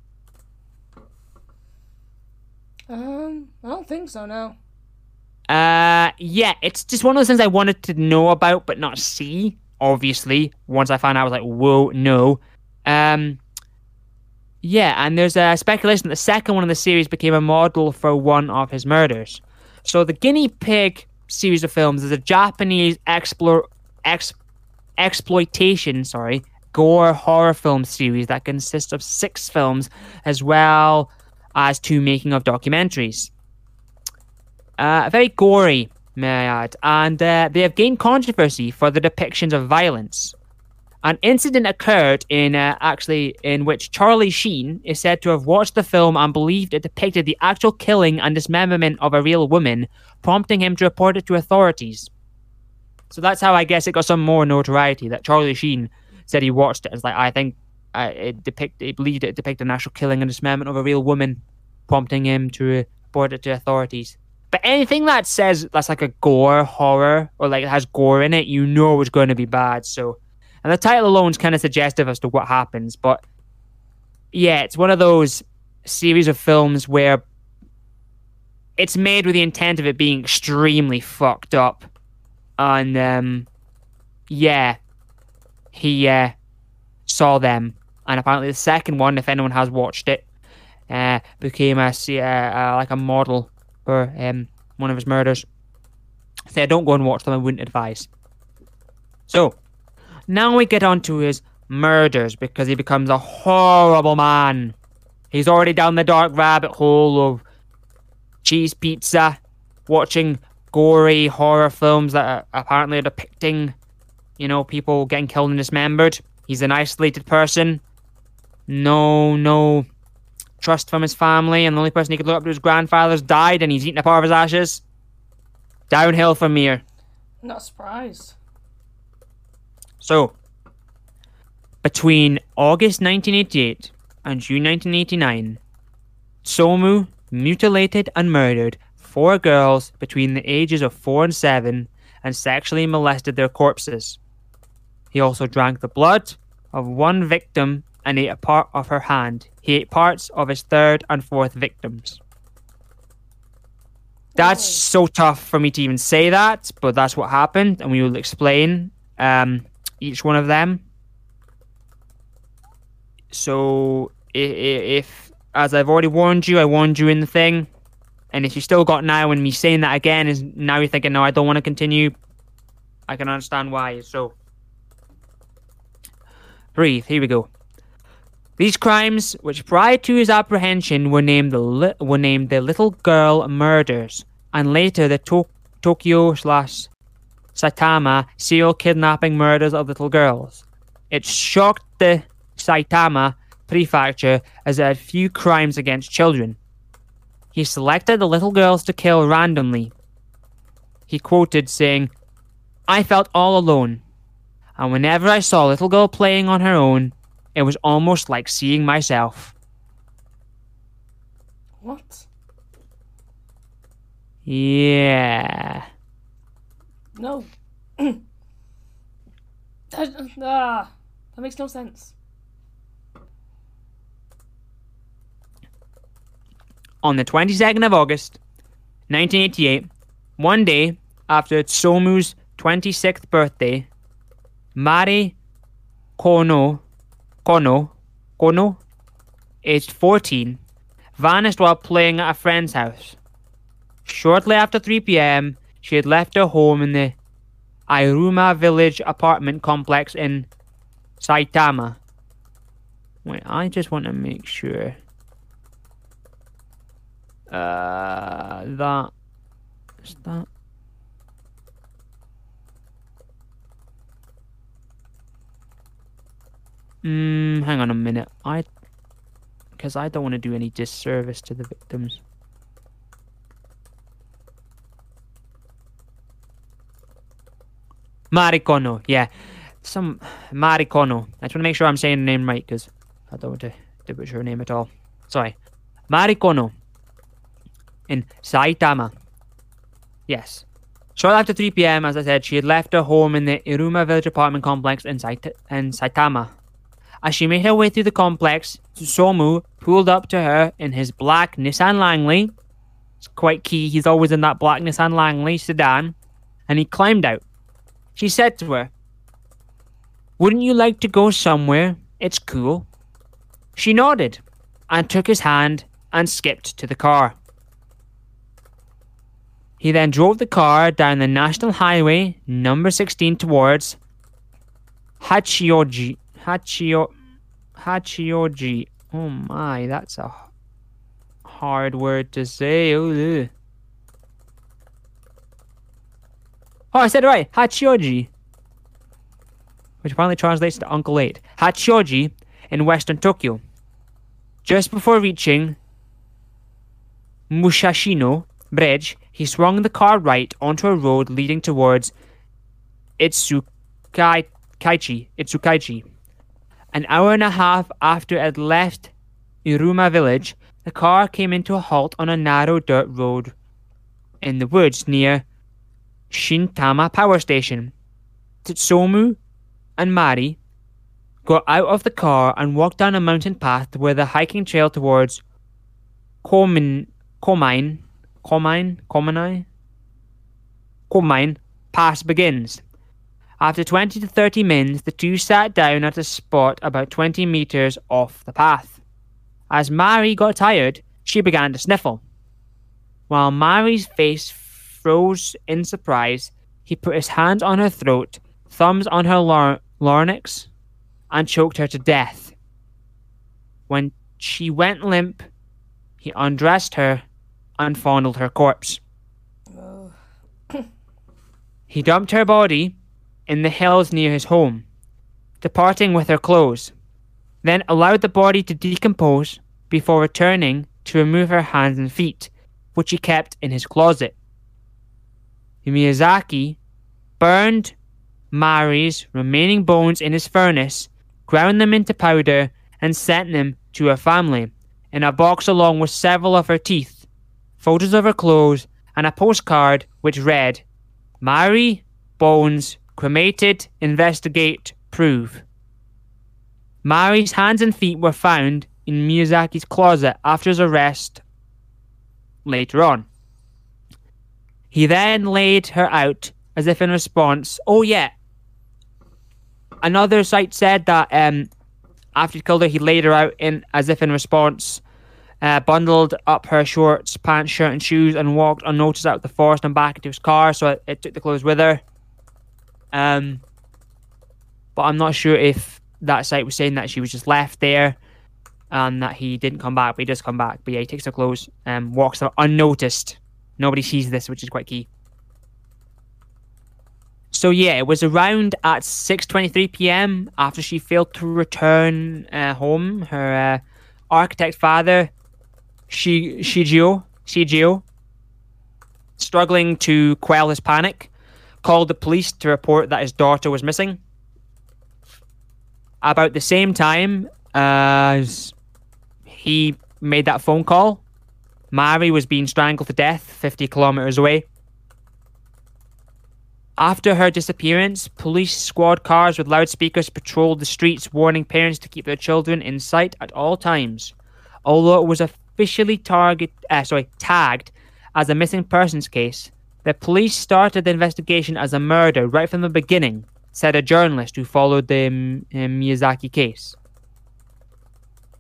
Um, I don't think so, no. Uh, yeah, it's just one of those things I wanted to know about but not see. Obviously, once I found out, I was like, "Whoa, no." Um, yeah, and there's a speculation that the second one in the series became a model for one of his murders. So the guinea pig series of films is a Japanese explore ex, exploitation, sorry, gore horror film series that consists of six films as well as two making of documentaries. Uh, very gory, may I add, and uh, they have gained controversy for the depictions of violence. An incident occurred in uh, actually in which Charlie Sheen is said to have watched the film and believed it depicted the actual killing and dismemberment of a real woman, prompting him to report it to authorities. So that's how I guess it got some more notoriety. That Charlie Sheen said he watched it. It's like I think uh, it depict it believed it depicted an actual killing and dismemberment of a real woman, prompting him to report it to authorities. But anything that says that's like a gore horror or like it has gore in it, you know it's going to be bad. So and the title alone is kind of suggestive as to what happens. But yeah, it's one of those series of films where it's made with the intent of it being extremely fucked up. And um, yeah, he uh, saw them. And apparently, the second one, if anyone has watched it, uh, became a uh, uh, like a model for um, one of his murders. Say, don't go and watch them. I wouldn't advise. So, now we get on to his murders because he becomes a horrible man. He's already down the dark rabbit hole of cheese pizza, watching gory horror films that are apparently depicting, you know, people getting killed and dismembered. He's an isolated person. No, no trust from his family, and the only person he could look up to his grandfather's died, and he's eating a part of his ashes. Downhill from here. Not surprised. So, between August 1988 and June 1989, Somu mutilated and murdered four girls between the ages of 4 and 7 and sexually molested their corpses. He also drank the blood of one victim and ate a part of her hand. He ate parts of his third and fourth victims. That's so tough for me to even say that, but that's what happened, and we will explain. Um, each one of them. So if, if, as I've already warned you, I warned you in the thing, and if you still got now and me saying that again is now you're thinking no, I don't want to continue. I can understand why. So breathe. Here we go. These crimes, which prior to his apprehension were named the li- were named the Little Girl Murders, and later the to- Tokyo slash Saitama serial kidnapping murders of little girls. It shocked the Saitama prefecture as it had few crimes against children. He selected the little girls to kill randomly. He quoted saying, I felt all alone, and whenever I saw a little girl playing on her own, it was almost like seeing myself. What? Yeah. No. that, ah, that makes no sense. On the 22nd of August, 1988, one day after Tsomu's 26th birthday, Mari Kono, Kono, Kono, aged 14, vanished while playing at a friend's house. Shortly after 3 p.m., she had left her home in the Airuma Village apartment complex in Saitama. Wait, I just want to make sure. Uh, that. Is that. Hmm, hang on a minute. I. Because I don't want to do any disservice to the victims. Marikono, yeah. Some Marikono. I just want to make sure I'm saying the name right because I don't want to, to butcher her name at all. Sorry. Marikono. In Saitama. Yes. Shortly after 3 p.m., as I said, she had left her home in the Iruma Village apartment complex in, Sait- in Saitama. As she made her way through the complex, Somu pulled up to her in his black Nissan Langley. It's quite key, he's always in that black Nissan Langley sedan. And he climbed out. She said to her, Wouldn't you like to go somewhere? It's cool. She nodded and took his hand and skipped to the car. He then drove the car down the National Highway number 16 towards Hachioji. Hachio, Hachioji. Oh my, that's a hard word to say. Oh, I said it right. Hachioji. Which finally translates to Uncle 8. Hachioji in western Tokyo. Just before reaching Mushashino Bridge, he swung the car right onto a road leading towards Itsukaichi. Itsukaichi. An hour and a half after it left Iruma village, the car came into a halt on a narrow dirt road in the woods near Shintama Power Station. Tsutomu and Mari got out of the car and walked down a mountain path where the hiking trail towards Komin, Komine, Komine, Kominai, Komine Pass begins. After 20 to 30 minutes, the two sat down at a spot about 20 meters off the path. As Mari got tired, she began to sniffle. While Mari's face froze in surprise, he put his hands on her throat, thumbs on her lar- larynx, and choked her to death. When she went limp, he undressed her and fondled her corpse. Oh. He dumped her body in the hills near his home, departing with her clothes, then allowed the body to decompose before returning to remove her hands and feet, which he kept in his closet. Miyazaki burned Mari's remaining bones in his furnace, ground them into powder, and sent them to her family in a box along with several of her teeth, photos of her clothes, and a postcard which read, Mari, bones, cremated, investigate, prove. Mari's hands and feet were found in Miyazaki's closet after his arrest later on. He then laid her out as if in response. Oh, yeah. Another site said that um, after he killed her, he laid her out in as if in response, uh, bundled up her shorts, pants, shirt, and shoes, and walked unnoticed out of the forest and back into his car. So it, it took the clothes with her. Um, but I'm not sure if that site was saying that she was just left there and that he didn't come back, but he does come back. But yeah, he takes her clothes and walks out unnoticed. Nobody sees this, which is quite key. So yeah, it was around at 6:23 p.m. after she failed to return uh, home. Her uh, architect father, Shi- Shigeo, Shigeo, struggling to quell his panic, called the police to report that his daughter was missing. About the same time as he made that phone call, Mari was being strangled to death 50 kilometers away. After her disappearance, police squad cars with loudspeakers patrolled the streets, warning parents to keep their children in sight at all times. Although it was officially target, uh, sorry, tagged as a missing persons case, the police started the investigation as a murder right from the beginning, said a journalist who followed the um, Miyazaki case.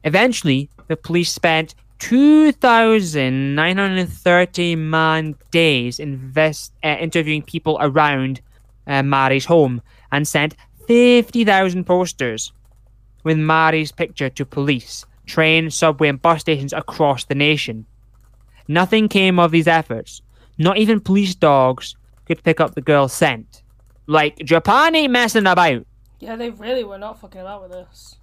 Eventually, the police spent 2,930 man days invest, uh, interviewing people around uh, Mari's home and sent 50,000 posters with Mari's picture to police, train, subway, and bus stations across the nation. Nothing came of these efforts. Not even police dogs could pick up the girl's scent. Like, Japan ain't messing about. Yeah, they really were not fucking about with this.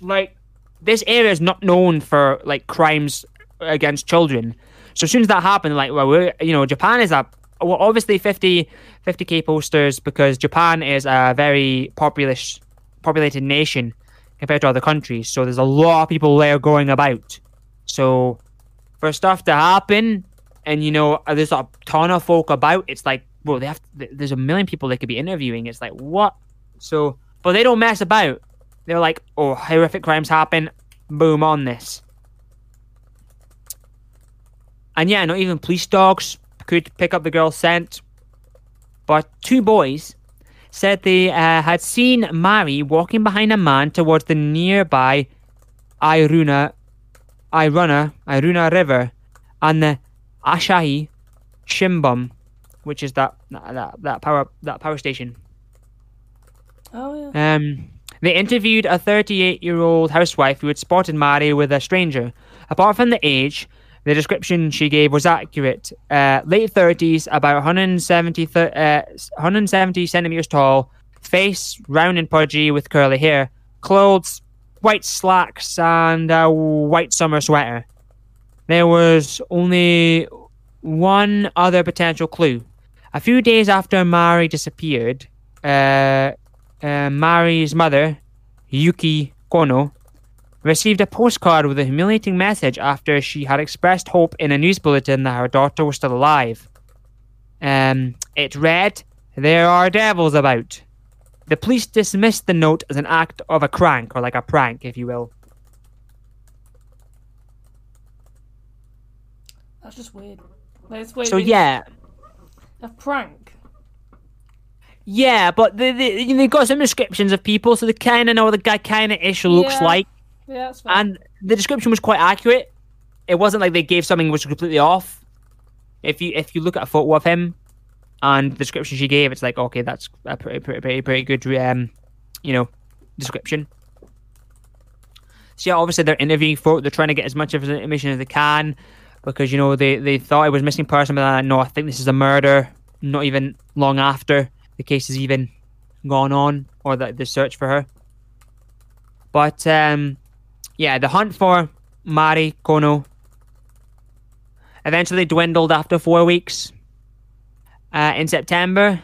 Like, this area is not known for like crimes against children. So as soon as that happened, like, well, we're, you know, Japan is a well, obviously 50 50k posters because Japan is a very populous populated nation compared to other countries. So there's a lot of people there going about. So for stuff to happen, and you know, there's a ton of folk about. It's like, well, they have. There's a million people they could be interviewing. It's like what? So, but they don't mess about. They're like, oh, horrific crimes happen. Boom on this. And yeah, not even police dogs could pick up the girl's scent. But two boys said they uh, had seen Mari walking behind a man towards the nearby Iruna, Iruna, Iruna River and the Asahi Shimbun, which is that that that power that power station. Oh yeah. Um, they interviewed a 38-year-old housewife who had spotted Mari with a stranger. Apart from the age, the description she gave was accurate. Uh, late 30s, about 170, th- uh, 170 centimeters tall, face round and pudgy with curly hair, clothes, white slacks, and a white summer sweater. There was only one other potential clue. A few days after Mari disappeared, uh, uh, Mari's mother, Yuki Kono, received a postcard with a humiliating message after she had expressed hope in a news bulletin that her daughter was still alive. Um, it read, There are devils about. The police dismissed the note as an act of a crank, or like a prank, if you will. That's just weird. That's weird. So, yeah. A prank. Yeah, but they, they, they got some descriptions of people, so they kind of know what the guy kind of ish looks Yeah. like. Yeah, that's fine. and the description was quite accurate. It wasn't like they gave something which was completely off. If you if you look at a photo of him and the description she gave, it's like okay, that's a pretty pretty pretty, pretty good um, you know, description. So yeah, obviously they're interviewing folk. They're trying to get as much information as they can because you know they they thought it was missing person, but no, I think this is a murder. Not even long after the case has even gone on or the the search for her. But um, yeah, the hunt for Mari Kono eventually dwindled after four weeks. Uh, in September,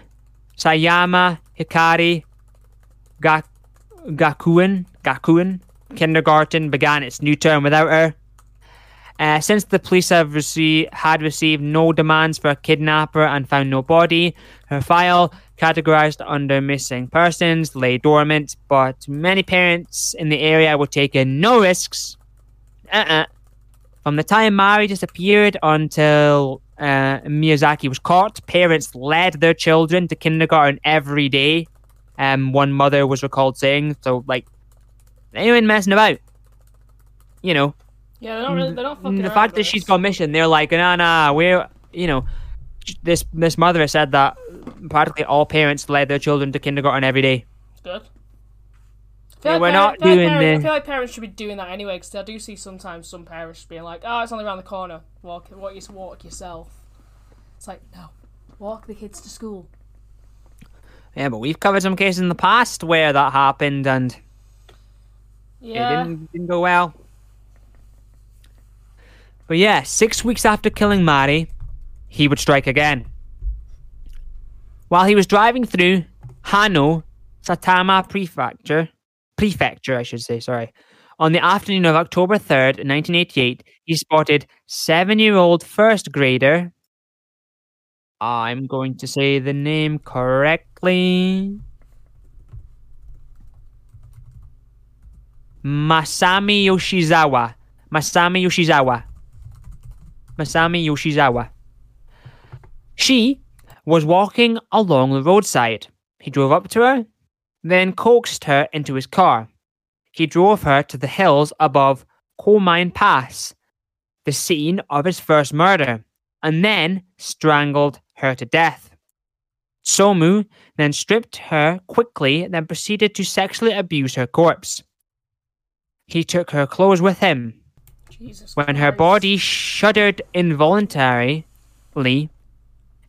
Sayama Hikari Ga- Gakuen, Gakuen kindergarten began its new term without her. Uh, since the police have received had received no demands for a kidnapper and found no body, her file, categorized under missing persons, lay dormant. But many parents in the area were taking no risks. Uh-uh. From the time Mari disappeared until uh, Miyazaki was caught, parents led their children to kindergarten every day. Um, one mother was recalled saying, "So like, anyone messing about, you know, yeah, they're not mm, really. They're not mm, fucking the fact that she's gone missing, they're like, nah, nah, we're, you know, this this mother has said that practically all parents led their children to kindergarten every day. It's good. I feel Yeah, we're par- not like doing parents, the- I feel like parents should be doing that anyway, because I do see sometimes some parents being like, "Oh, it's only around the corner. Walk, walk, you walk yourself." It's like, no, walk the kids to school. Yeah, but we've covered some cases in the past where that happened and Yeah, it didn't, didn't go well. But yeah, six weeks after killing Mari, he would strike again. While he was driving through Hano, Saitama Prefecture, Prefecture, I should say, sorry, on the afternoon of October 3rd, 1988, he spotted seven-year-old first grader. I'm going to say the name correctly. Masami Yoshizawa. Masami Yoshizawa. Masami Yoshizawa. She was walking along the roadside. He drove up to her, then coaxed her into his car. He drove her to the hills above Komine Pass, the scene of his first murder, and then strangled her to death. Somu then stripped her quickly, then proceeded to sexually abuse her corpse. He took her clothes with him. Jesus. When her body shuddered involuntarily,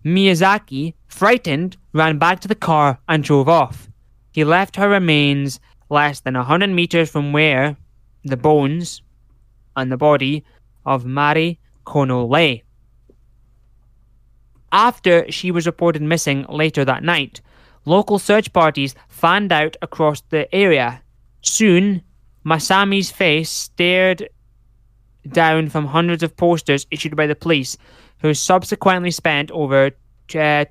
Miyazaki, frightened, ran back to the car and drove off. He left her remains less than a hundred meters from where the bones and the body of Mari Kono lay. after she was reported missing later that night. Local search parties fanned out across the area. Soon, Masami's face stared down from hundreds of posters issued by the police, who subsequently spent over uh,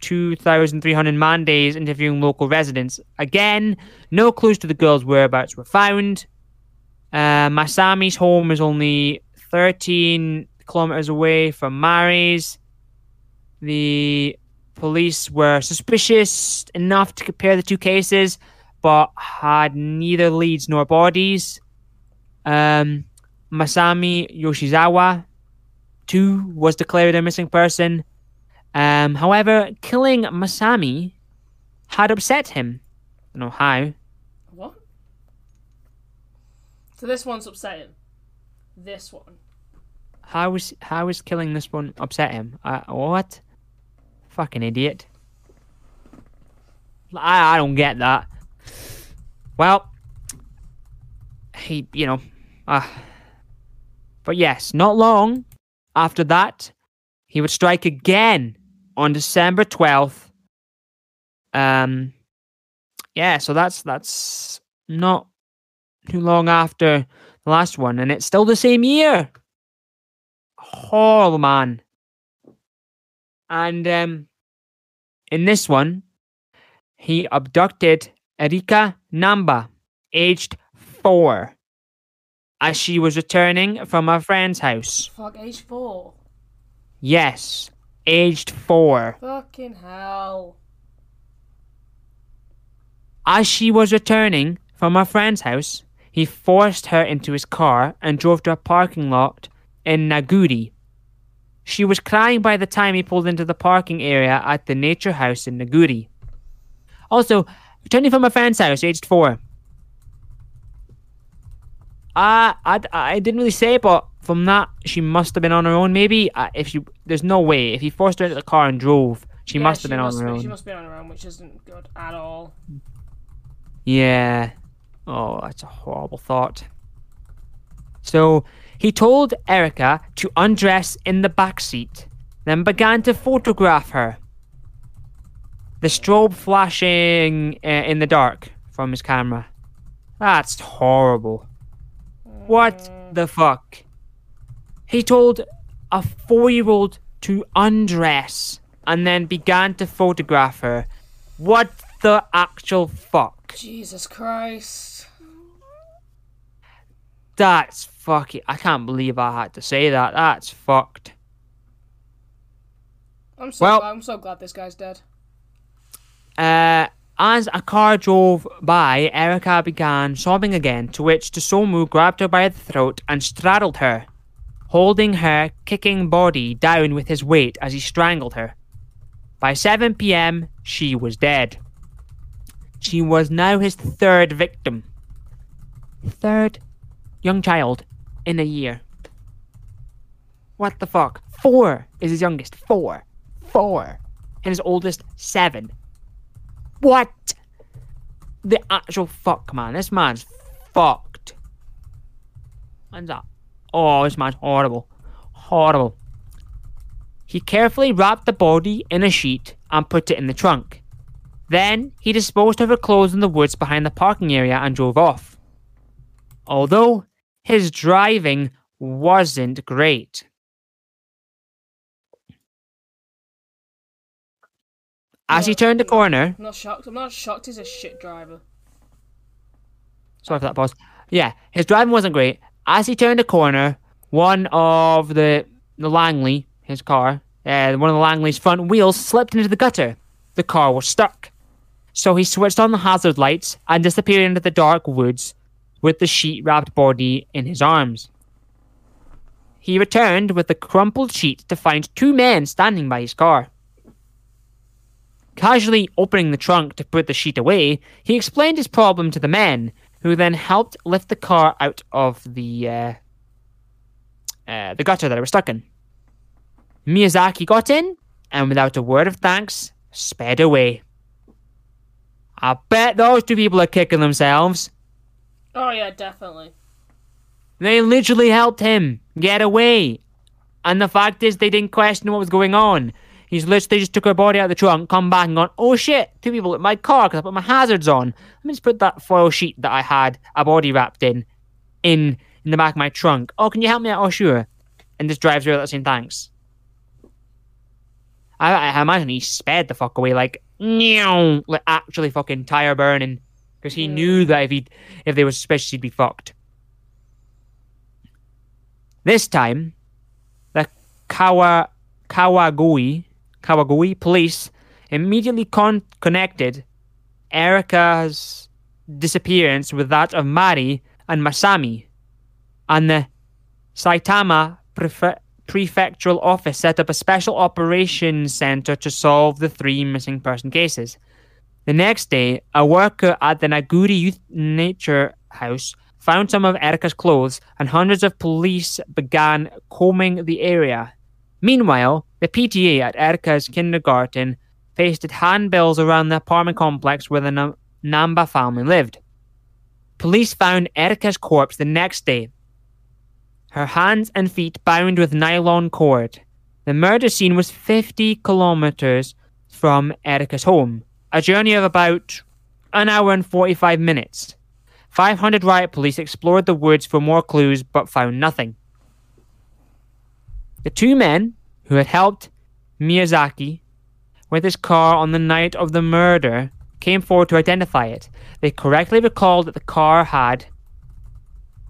2,300 man days interviewing local residents. Again, no clues to the girl's whereabouts were found. Uh, Masami's home is only 13 kilometers away from Mari's. The police were suspicious enough to compare the two cases, but had neither leads nor bodies. Um, Masami Yoshizawa, too, was declared a missing person. Um, however, killing Masami had upset him. I don't know how. What? So this one's upsetting. This one. How was how was killing this one upset him? Uh, what? Fucking idiot. I I don't get that. Well, he you know, uh, but yes, not long after that, he would strike again on December twelfth. Um, yeah, so that's that's not too long after the last one, and it's still the same year. Horrible man. And um, in this one, he abducted Erika Namba, aged four, as she was returning from her friend's house. Fuck, age four. Yes, aged four. Fucking hell. As she was returning from her friend's house, he forced her into his car and drove to a parking lot in Naguri. She was crying by the time he pulled into the parking area at the nature house in Naguri. Also, returning from a friend's house, aged four. Uh, I, I didn't really say, but from that, she must have been on her own. Maybe uh, if she, there's no way if he forced her into the car and drove, she Yeah, must have been on her be- own. She must be on her own, which isn't good at all. Yeah. Oh, that's a horrible thought. So he told Erika to undress in the back seat, then began to photograph her. The strobe flashing uh, in the dark from his camera. That's horrible. What the fuck? He told a four year old to undress and then began to photograph her. What the actual fuck? Jesus Christ. That's fucking. I can't believe I had to say that. That's fucked. I'm so Well- glad, I'm so glad this guy's dead. Uh, as a car drove by, Erika began sobbing again, to which Tsutomu grabbed her by the throat and straddled her, holding her kicking body down with his weight as he strangled her. By 7 pm, she was dead. She was now his third victim. Third young child in a year. What the fuck? Four is his youngest. Four. Four. And his oldest, seven. What? The actual fuck, man. This man's fucked. What's that? Oh, this man's horrible. Horrible. He carefully wrapped the body in a sheet and put it in the trunk. Then he disposed of her clothes in the woods behind the parking area and drove off. Although his driving wasn't great. As he turned the corner, I'm not shocked. I'm not shocked he's a shit driver. Sorry for that pause. Yeah, his driving wasn't great. As he turned the corner, one of the the Langley, his car, uh, one of the Langley's front wheels slipped into the gutter. The car was stuck. So he switched on the hazard lights and disappeared into the dark woods with the sheet wrapped body in his arms. He returned with the crumpled sheet to find two men standing by his car. Casually opening the trunk to put the sheet away, he explained his problem to the men, who then helped lift the car out of the uh, uh, the gutter that it was stuck in. Miyazaki got in, and without a word of thanks, sped away. I bet those two people are kicking themselves. Oh yeah, definitely. They literally helped him get away. And the fact is, they didn't question what was going on. He's literally just took her body out of the trunk, come back and gone, oh shit, two people at my car because I put my hazards on. Let me just put that foil sheet that I had a body wrapped in, in in the back of my trunk. Oh, can you help me out? Oh, sure. And just drives away without saying thanks. I, I imagine he sped the fuck away like, like actually fucking tire burning because he knew that if he if they were suspicious, he'd be fucked. This time, the Kawa Kawagoe Kawagoe police immediately con- connected Erika's disappearance with that of Mari and Masami, and the Saitama Prefe- Prefectural Office set up a special operations center to solve the three missing person cases. The next day, a worker at the Naguri Youth Nature House found some of Erika's clothes, and hundreds of police began combing the area. Meanwhile, the PTA at Erika's kindergarten pasted handbills around the apartment complex where the Namba family lived. Police found Erika's corpse the next day, her hands and feet bound with nylon cord. The murder scene was 50 kilometers from Erika's home, a journey of about an hour and 45 minutes. 500 riot police explored the woods for more clues but found nothing. The two men who had helped Miyazaki with his car on the night of the murder came forward to identify it. They correctly recalled that the car had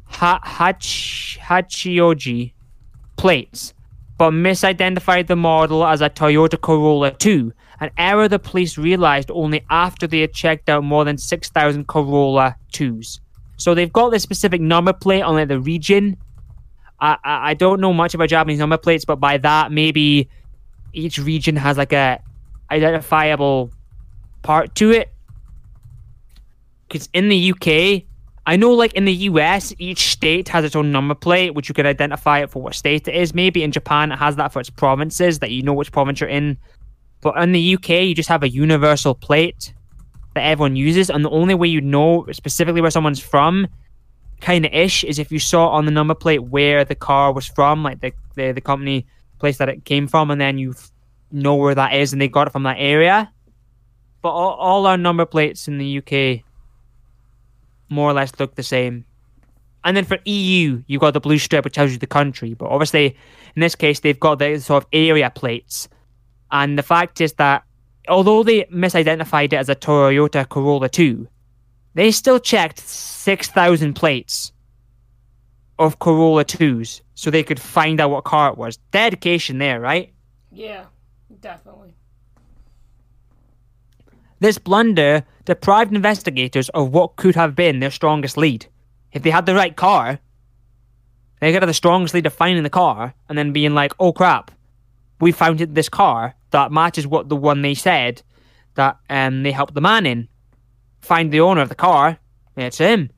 ha- Hach- Hachioji plates, but misidentified the model as a Toyota Corolla 2, an error the police realized only after they had checked out more than 6,000 Corolla 2s. So they've got this specific number plate on like, the region. I, I, don't know much about Japanese number plates, but by that, maybe each region has like a identifiable part to it. Because in the UK, I know like in the US, each state has its own number plate, which you can identify it for what state it is. Maybe in Japan, it has that for its provinces, that you know which province you're in. But in the UK, you just have a universal plate that everyone uses, and the only way you know specifically where someone's from, kind of ish, is if you saw on the number plate where the car was from, like the the, the company place that it came from, and then you know where that is, and they got it from that area. But all, all our number plates in the UK more or less look the same. And then for EU, you've got the blue strip, which tells you the country. But obviously, in this case, they've got the sort of area plates and the fact is that although they misidentified it as a Toyota Corolla 2, they still checked 6,000 plates of Corolla 2s so they could find out what car it was. Dedication there, right? Yeah, definitely. This blunder deprived investigators of what could have been their strongest lead. If they had the right car, they could have the strongest lead of finding the car and then being like, oh crap, we found this car that matches what the one they said that um, they helped the man in. Find the owner of the car. It's him.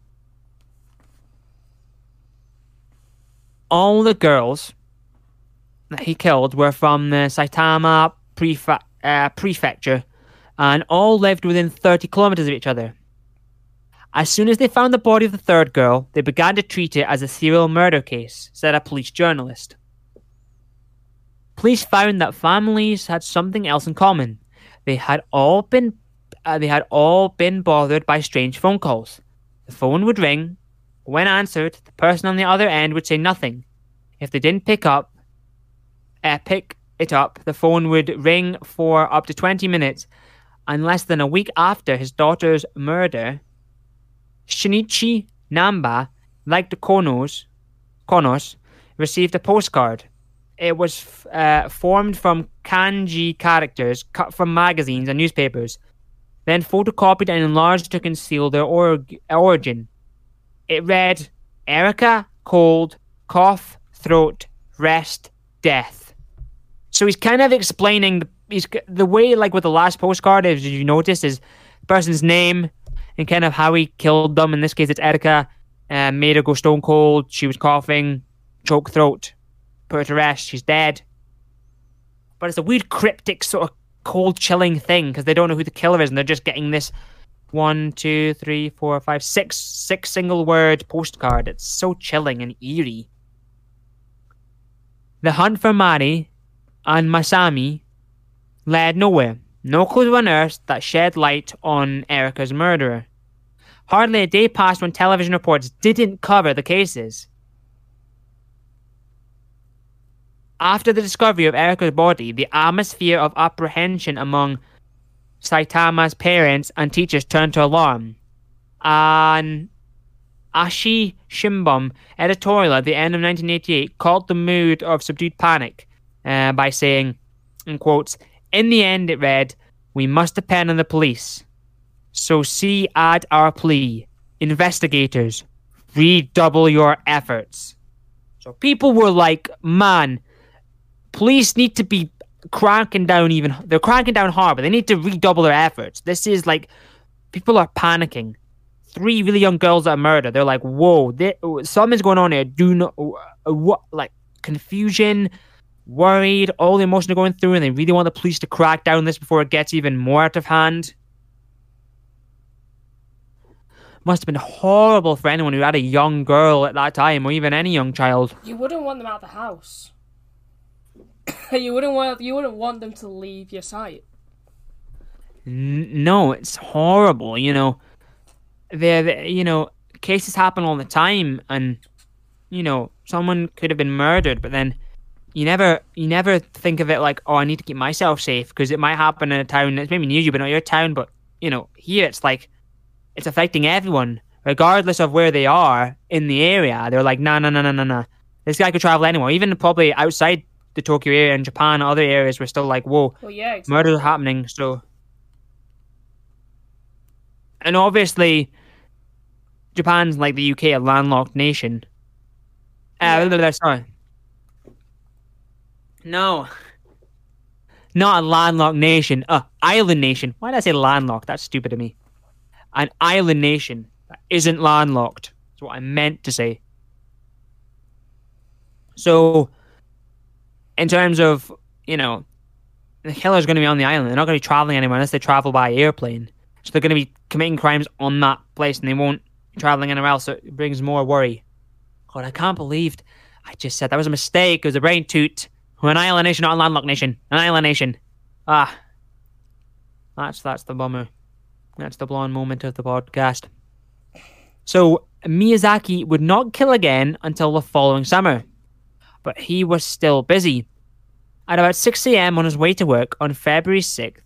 All the girls that he killed were from the Saitama prefe- uh, prefecture and all lived within 30 kilometers of each other. As soon as they found the body of the third girl, they began to treat it as a serial murder case, said a police journalist. Police found that families had something else in common. They had all been uh, they had all been bothered by strange phone calls. The phone would ring. When answered, the person on the other end would say nothing. If they didn't pick up, uh, pick it up, the phone would ring for up to 20 minutes. And less than a week after his daughter's murder, Shinichi Namba, like the Konos, Konos, received a postcard it was uh, formed from kanji characters cut from magazines and newspapers, then photocopied and enlarged to conceal their or- origin. It read Erika, cold, cough, throat, rest, death. So he's kind of explaining the, he's, the way, like with the last postcard, as you notice, is person's name and kind of how he killed them. In this case, it's Erika. Uh, made her go stone cold. She was coughing, choke throat, put her to rest. She's dead. But it's a weird, cryptic, sort of cold, chilling thing because they don't know who the killer is, and they're just getting this one, two, three, four, five, six, six single word postcard. It's so chilling and eerie. The hunt for Mari and Masami led nowhere. No clues were unearthed that shed light on Erika's murderer. Hardly a day passed when television reports didn't cover the cases. After the discovery of Erika's body, the atmosphere of apprehension among Saitama's parents and teachers turned to alarm. An Asahi Shimbun editorial at the end of 1988 called the mood of subdued panic uh, by saying, in quotes, in the end it read, we must depend on the police. So see add our plea. Investigators, redouble your efforts. So people were like, man, police need to be cranking down even they're cranking down hard, but they need to redouble their efforts. This is like people are panicking. Three really young girls are murdered. They're like, whoa, they, something's going on here. Do not uh, what like confusion, worried, all the emotion they're going through, and they really want the police to crack down this before it gets even more out of hand. Must have been horrible for anyone who had a young girl at that time, or even any young child. You wouldn't want them out of the house. you wouldn't want you wouldn't want them to leave your sight. N- no, it's horrible. You know, there, you know, cases happen all the time, and you know, someone could have been murdered, but then you never, you never think of it like, oh, I need to keep myself safe because it might happen in a town that's maybe near you, but not your town. But you know, here it's like it's affecting everyone, regardless of where they are in the area. They're like, no, no, no, no, no, no. This guy could travel anywhere, even probably outside the Tokyo area and Japan, other areas were still like, whoa, Well, yeah, exactly. murders are happening. So, and obviously, Japan's like the UK, a landlocked nation. Uh, Yeah. sorry. No. Not a landlocked nation, a island nation. Why did I say landlocked? That's stupid of me. An island nation that isn't landlocked. That's what I meant to say. So, in terms of, you know, the killer's going to be on the island. They're not going to be traveling anywhere unless they travel by airplane. So they're going to be committing crimes on that place and they won't be traveling anywhere else. So it brings more worry. God, I can't believe I just said that was a mistake. It was a brain toot. An island nation, not a landlocked nation. An island nation. Ah. That's that's the bummer. That's the blonde moment of the podcast. So Miyazaki would not kill again until the following summer. But he was still busy. At about 6 a.m. on his way to work on February 6th,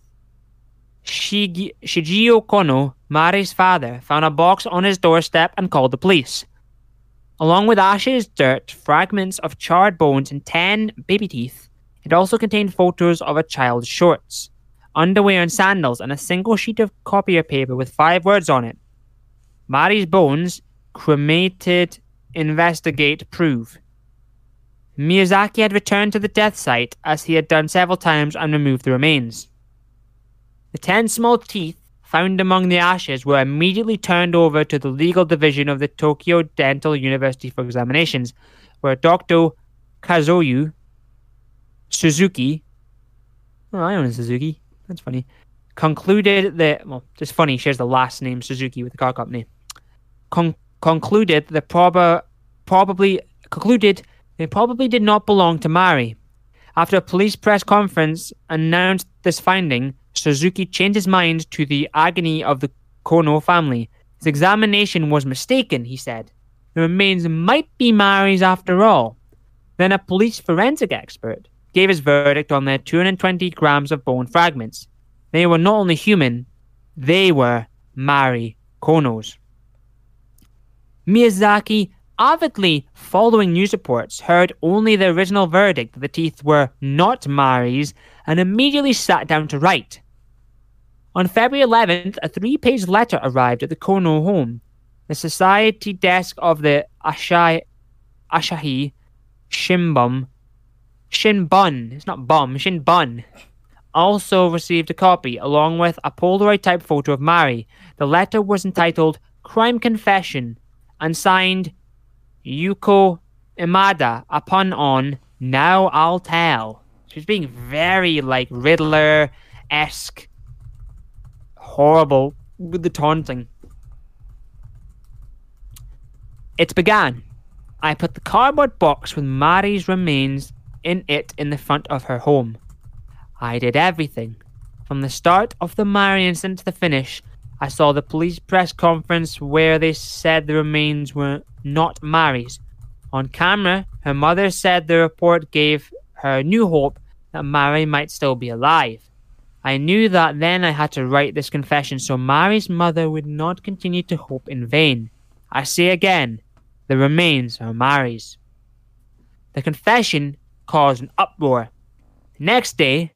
Shigi- Shigeo Kono, Mari's father, found a box on his doorstep and called the police. Along with ashes, dirt, fragments of charred bones, and 10 baby teeth, it also contained photos of a child's shorts, underwear, and sandals, and a single sheet of copier paper with five words on it Mari's bones, cremated, investigate, prove. Miyazaki had returned to the death site as he had done several times and removed the remains. The ten small teeth found among the ashes were immediately turned over to the legal division of the Tokyo Dental University for examinations, where Dr. Kazoyu Suzuki, oh, I know Suzuki, that's funny, concluded that, well, just funny, shares the last name Suzuki with the car company, Con- concluded that proba- probably, concluded they probably did not belong to Mari. After a police press conference announced this finding, Suzuki changed his mind to the agony of the Kono family. His examination was mistaken, he said. The remains might be Mari's after all. Then a police forensic expert gave his verdict on their 220 grams of bone fragments. They were not only human, they were Mari Kono's. Miyazaki, avidly following news reports, heard only the original verdict that the teeth were not Mari's and immediately sat down to write. On February 11th, a three page letter arrived at the Kono home. The society desk of the Ashai, Asahi Shimbun, Shinbun, it's not bum, Shinbun, also received a copy along with a Polaroid type photo of Mari. The letter was entitled Crime Confession and signed Yuko Imada, a pun on Now I'll Tell. She's being very like Riddler esque, horrible with the taunting. It began. I put the cardboard box with Mari's remains in it in the front of her home. I did everything. From the start of the Mary incident to the finish, I saw the police press conference where they said the remains were not Mary's. On camera, her mother said the report gave her new hope that Mary might still be alive. I knew that then I had to write this confession so Mary's mother would not continue to hope in vain. I say again, the remains are Mary's. The confession caused an uproar. The next day,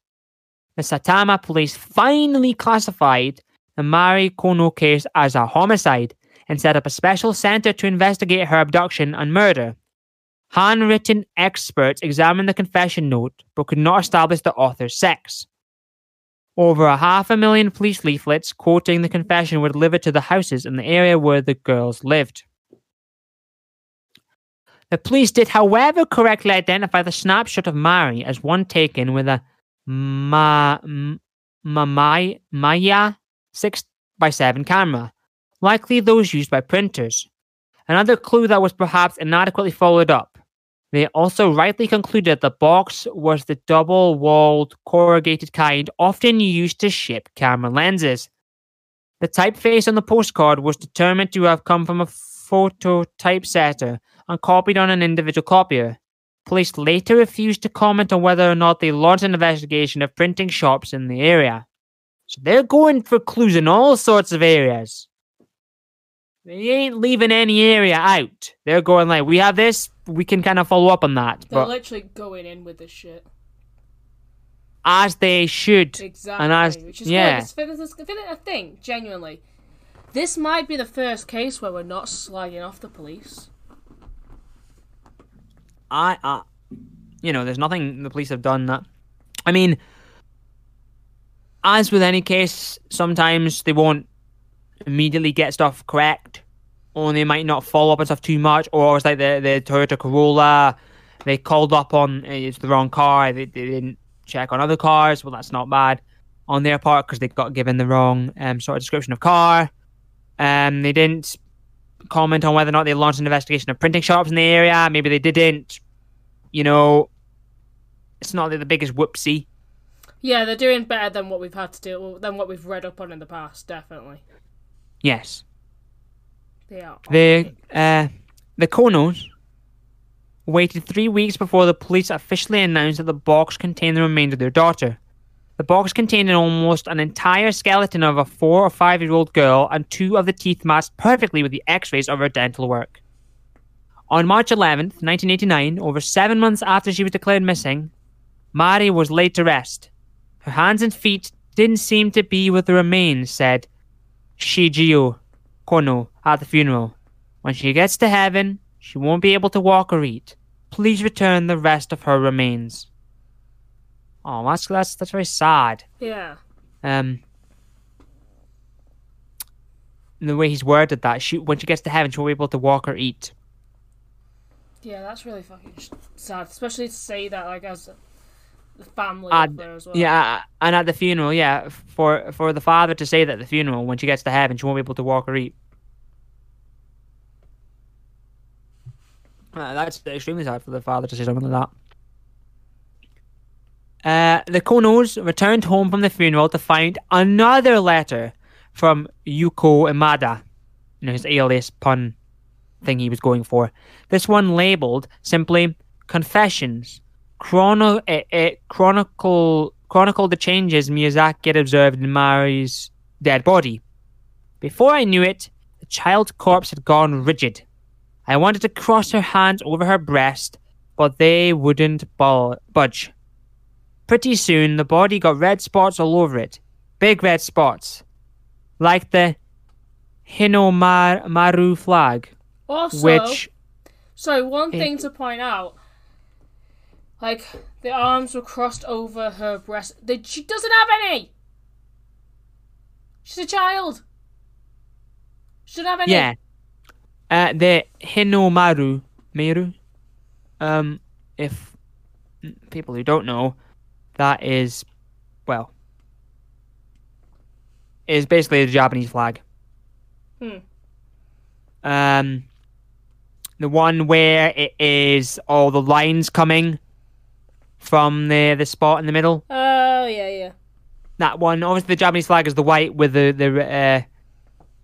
the Saitama police finally classified the Mari Kono case as a homicide and set up a special center to investigate her abduction and murder. Handwritten experts examined the confession note but could not establish the author's sex. Over a half a million police leaflets quoting the confession were delivered to the houses in the area where the girls lived. The police did, however, correctly identify the snapshot of Mary as one taken with a Ma, Ma, Ma, Maya 6 by 7 camera, likely those used by printers. Another clue that was perhaps inadequately followed up. They also rightly concluded the box was the double walled corrugated kind often used to ship camera lenses. The typeface on the postcard was determined to have come from a photo typesetter and copied on an individual copier. Police later refused to comment on whether or not they launched an investigation of printing shops in the area. So they're going for clues in all sorts of areas. They ain't leaving any area out. They're going like, we have this, we can kind of follow up on that. They're but literally going in with this shit. as they should. Exactly. And as- which is yeah. good. It's, I think, genuinely, this might be the first case where we're not slagging off the police. I, I, you know, there's nothing the police have done that. I mean, as with any case, sometimes they won't immediately get stuff correct, or they might not follow up on stuff too much, or it's like the the Toyota Corolla, they called up on it's the wrong car, they, they didn't check on other cars. Well, that's not bad on their part because they got given the wrong um, sort of description of car. Um, they didn't comment on whether or not they launched an investigation of printing shops in the area. Maybe they didn't. You know, it's not the biggest whoopsie. Yeah, they're doing better than what we've had to do, than what we've read up on in the past, definitely. Yes, They are. the uh, the Konos waited three weeks before the police officially announced that the box contained the remains of their daughter. The box contained almost an entire skeleton of a four or five year old girl and two of the teeth matched perfectly with the x rays of her dental work. On March 11th, 1989, over seven months after she was declared missing, Mari was laid to rest. Her hands and feet didn't seem to be with the remains, said Shigeo Kono at the funeral. When she gets to heaven, she won't be able to walk or eat. Please return the rest of her remains. Oh, that's that's that's very sad. Yeah. Um, the way he's worded that, she when she gets to heaven, she won't be able to walk or eat. Yeah, that's really fucking sad. Especially to say that, like, as the family up there as well. Yeah, and at the funeral, yeah, for for the father to say that at the funeral, when she gets to heaven, she won't be able to walk or eat. Uh, that's extremely sad for the father to say something like that. Uh, the Konos returned home from the funeral to find another letter from Yuko Imada, you know, his alias pun thing he was going for. This one labeled simply "Confessions." Chrono, uh, uh, chronicle chronicle the changes Miyazaki had observed in Mari's dead body. Before I knew it, the child's corpse had gone rigid. I wanted to cross her hands over her breast, but they wouldn't bu- budge. Pretty soon, the body got red spots all over it. Big red spots. Like the Hinomaru flag, Also, which. so one it- thing to point out, like the arms were crossed over her breast. They, she doesn't have any. She's a child. She doesn't have any. Yeah. Uh, the Hinomaru Meru. Um, if people who don't know, that is, well, is basically the Japanese flag. Hmm. Um, the one where it is all the lines coming from the the spot in the middle. Oh yeah, yeah. That one. Obviously, the Japanese flag is the white with the the uh,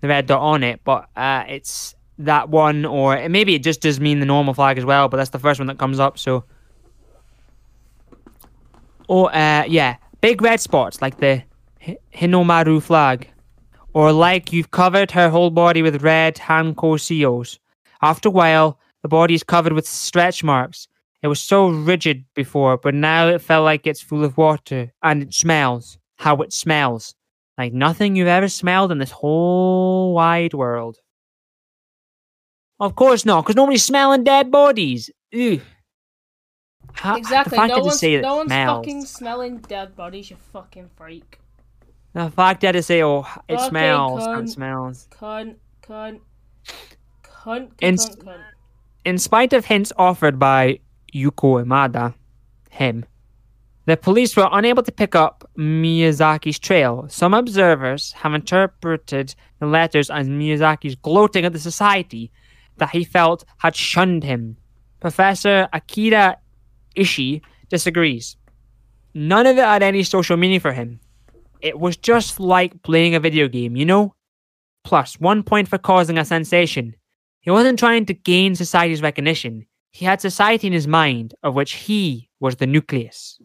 the red dot on it, but uh, it's that one, or maybe it just does mean the normal flag as well. But that's the first one that comes up. So, oh uh, yeah, big red spots like the Hi- Hinomaru flag, or like you've covered her whole body with red Hanko seals. After a while, the body is covered with stretch marks. It was so rigid before, but now it felt like it's full of water, and it smells. How it smells. Like nothing you've ever smelled in this whole wide world. Of course not, because nobody's smelling dead bodies. Ha- Exactly. No one's, no one's fucking smelling dead bodies. You fucking freak. The fact that to say, oh, it Fucking smells, and cunt. it smells. Cunt, cunt, cunt, In- cunt, cunt. In spite of hints offered by Yuko Imada, him, the police were unable to pick up Miyazaki's trail. Some observers have interpreted the letters as Miyazaki's gloating at the society that he felt had shunned him. Professor Akira Ishii disagrees. None of it had any social meaning for him. It was just like playing a video game, you know? Plus, one point for causing a sensation. He wasn't trying to gain society's recognition. He had society in his mind, of which he was the nucleus.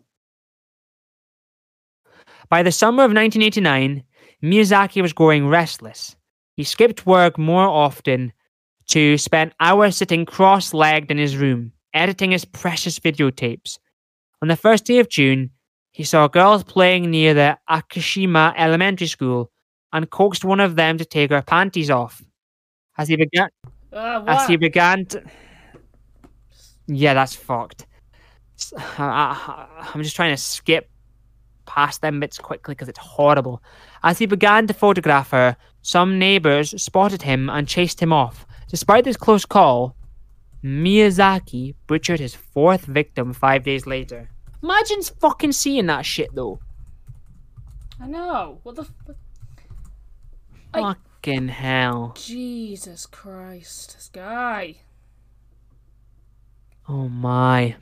By the summer of 1989, Miyazaki was growing restless. He skipped work more often to spend hours sitting cross legged in his room, editing his precious videotapes. On the first day of June, he saw girls playing near the Akashima Elementary School and coaxed one of them to take her panties off. As he began, Uh, as he began to... Yeah, that's fucked. I, am just trying to skip past them bits quickly because it's horrible. As he began to photograph her, some neighbors spotted him and chased him off. Despite this close call, Miyazaki butchered his fourth victim five days later. Imagine fucking seeing that shit though. I know. What the? F- I- Fucking hell. Jesus Christ, this guy. Oh my.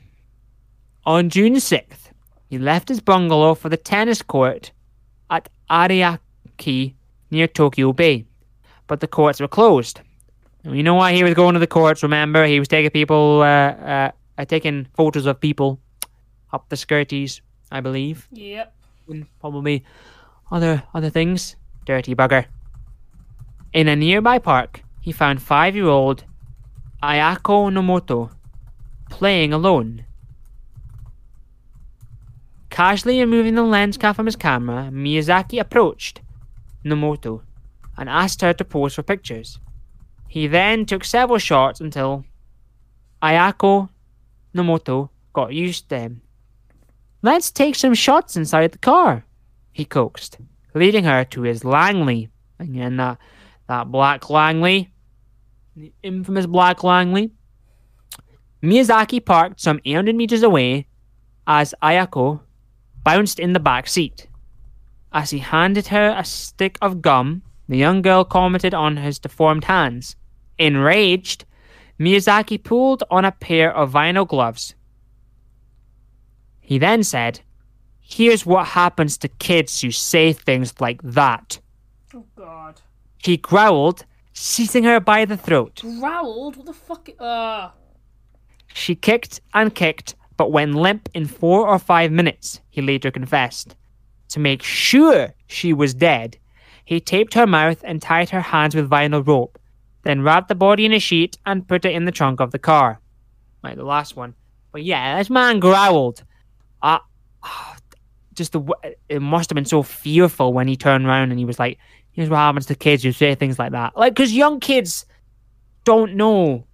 On June 6th, he left his bungalow for the tennis court at Ariake near Tokyo Bay. But the courts were closed. You know why he was going to the courts, remember? He was taking people, uh, uh, uh, taking photos of people up the skirties, I believe. Yep. And probably other other things. Dirty bugger. In a nearby park, he found five-year-old Ayako Nomoto playing alone. Casually removing the lens cap from his camera, Miyazaki approached Nomoto and asked her to pose for pictures. He then took several shots until Ayako Nomoto got used to him. Let's take some shots inside the car, he coaxed, leading her to his Langley. Again, that, that black Langley, the infamous black Langley. Miyazaki parked some 800 meters away as Ayako bounced in the back seat. As he handed her a stick of gum, the young girl commented on his deformed hands. Enraged, Miyazaki pulled on a pair of vinyl gloves. He then said, Here's what happens to kids who say things like that. Oh God. He growled, seizing her by the throat. Growled. What the fuck? Uh. She kicked and kicked, but went limp in four or five minutes, he later confessed. To make sure she was dead, he taped her mouth and tied her hands with vinyl rope, then wrapped the body in a sheet and put it in the trunk of the car. Right, the last one. But yeah, this man growled. Uh, just the it must have been so fearful when he turned around and he was like, "Here's what happens to kids who say things like that." Like, because young kids don't know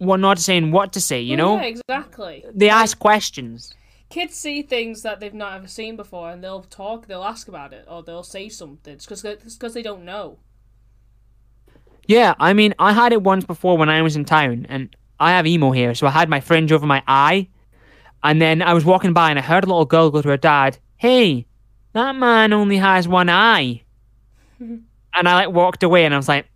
what not to say and what to say. You Well, know, Yeah, exactly. they ask questions. Kids see things that they've not ever seen before, and they'll talk, they'll ask about it, or they'll say something. It's because they don't know. Yeah, I mean, I had it once before when I was in town, and I have emo hair, so I had my fringe over my eye, and then I was walking by and I heard a little girl go to her dad, "Hey, that man only has one eye," and I like walked away, and I was like,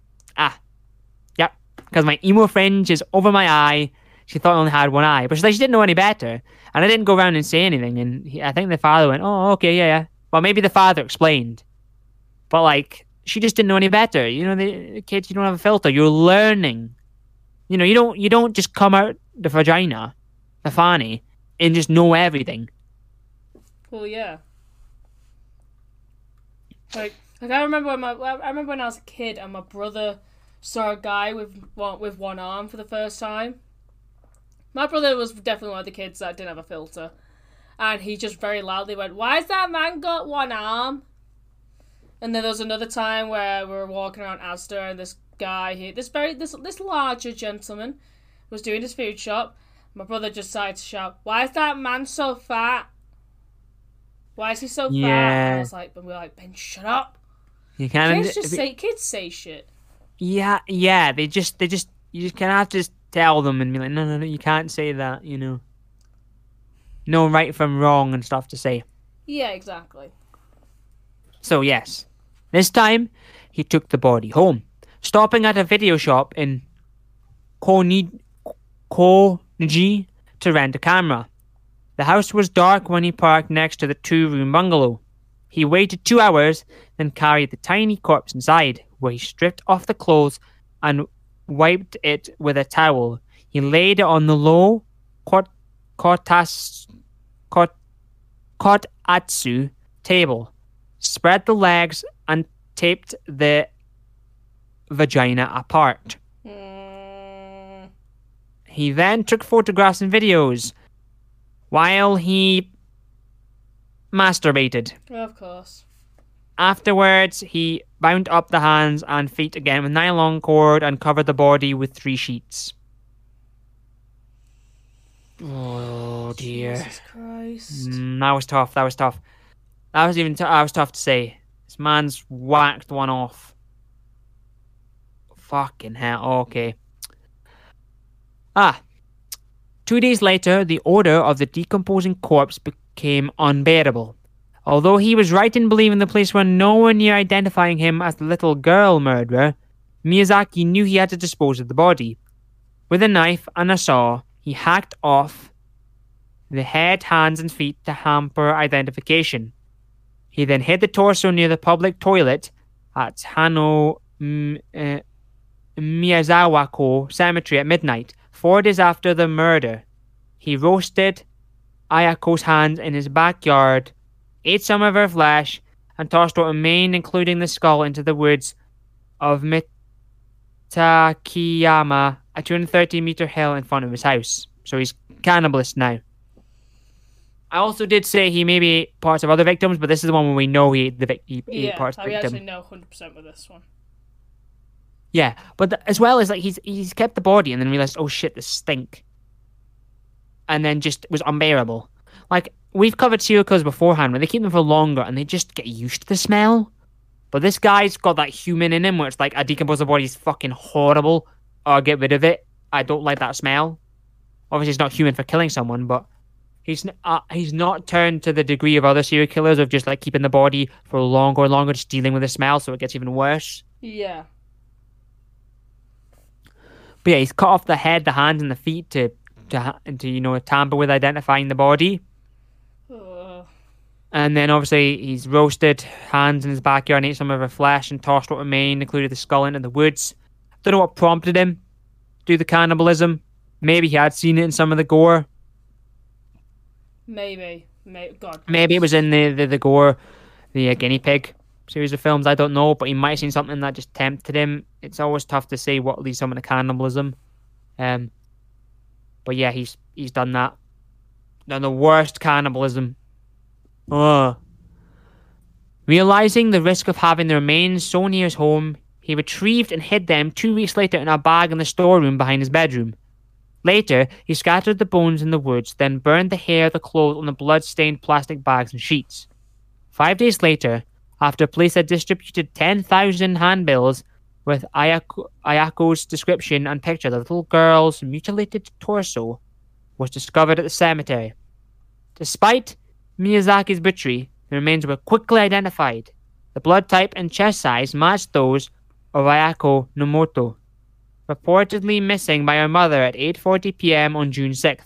because my emo fringe is over my eye, she thought I only had one eye, but she, like, she didn't know any better. And I didn't go around and say anything. And he, I think the father went, "Oh, okay, yeah, yeah." Well, maybe the father explained, but like she just didn't know any better. You know, the, kids, you don't have a filter. You're learning. You know, you don't you don't just come out the vagina, the fanny, and just know everything. Well, yeah. Like, like I remember when my I remember when I was a kid and my brother saw a guy with one with one arm for the first time. My brother was definitely one of the kids that didn't have a filter, and he just very loudly went, "Why's that man got one arm?" And then there was another time where we were walking around Asda and this guy here, this very this this larger gentleman, was doing his food shop. My brother just decided to shout, "Why is that man so fat? Why is he so fat?" And I was like, "But we're like, Ben, shut up." You kind Kids just say kids say shit. Yeah, yeah. They just, they just, you just kind of have to just tell them and be like, no, no, no, you can't say that. You know, no right from wrong and stuff to say. Yeah, exactly. So yes, this time he took the body home, stopping at a video shop in Konji to rent a camera. The house was dark when he parked next to the two-room bungalow. He waited two hours, then carried the tiny corpse inside, where he stripped off the clothes and wiped it with a towel. He laid it on the low kot- kotas kot- kotatsu table, spread the legs, and taped the vagina apart. Mm, He then took photographs and videos while he masturbated. of course. Afterwards, he bound up the hands and feet again with nylon cord and covered the body with three sheets. Oh dear. Jesus Christ. Mm, that was tough. That was tough. That was even. T- that was tough to say. This man's whacked one off. Fucking hell. Okay. Ah. Two days later, the odor of the decomposing corpse became unbearable. Although he was right in believing the police were nowhere near identifying him as the little girl murderer, Miyazaki knew he had to dispose of the body. With a knife and a saw, he hacked off the head, hands, and feet to hamper identification. He then hid the torso near the public toilet at Hano mm, uh, Miyazawako Cemetery at midnight, four days after the murder. He roasted Ayako's hands in his backyard, ate some of her flesh, and tossed what remained, including the skull, into the woods of Mitakiyama, a 230 meter hill in front of his house. So he's cannibalist now. I also did say he maybe ate parts of other victims, but this is the one where we know he ate, the vic- he ate Yeah, parts of the victim. actually know 100% with this one. Yeah, but th- as well as like he's he's kept the body and then realized, oh shit, this stink, and then just was unbearable. Like we've covered serial killers beforehand, where they keep them for longer and they just get used to the smell. But this guy's got that human in him, where it's like a decomposed body is fucking horrible. Or get rid of it. I don't like that smell. Obviously, it's not human for killing someone, but he's uh, he's not turned to the degree of other serial killers of just like keeping the body for longer and longer, just dealing with the smell, so it gets even worse. Yeah. But yeah, he's cut off the head, the hands, and the feet to to to you know tamper with identifying the body. And then obviously he's roasted hands in his backyard and ate some of her flesh and tossed what remained, including the skull, into the woods. Don't know what prompted him to do the cannibalism. Maybe he had seen it in some of the gore. Maybe. Maybe. God. Maybe it was in the the, the gore, the uh, guinea pig series of films. I don't know, but he might have seen something that just tempted him. It's always tough to say what leads someone to cannibalism. Um, but yeah, he's he's done that. Done the worst cannibalism. Ugh. Realizing the risk of having the remains so near his home, he retrieved and hid them two weeks later in a bag in the storeroom behind his bedroom. Later, he scattered the bones in the woods, then burned the hair, the clothes, and the blood-stained plastic bags and sheets. Five days later, after police had distributed 10,000 handbills with Ayako, Ayako's description and picture, the little girl's mutilated torso was discovered at the cemetery. Despite Miyazaki's butchery, the remains were quickly identified. The blood type and chest size matched those of Ayako Nomoto. reportedly missing by her mother at 8:40 p.m. on June 6th.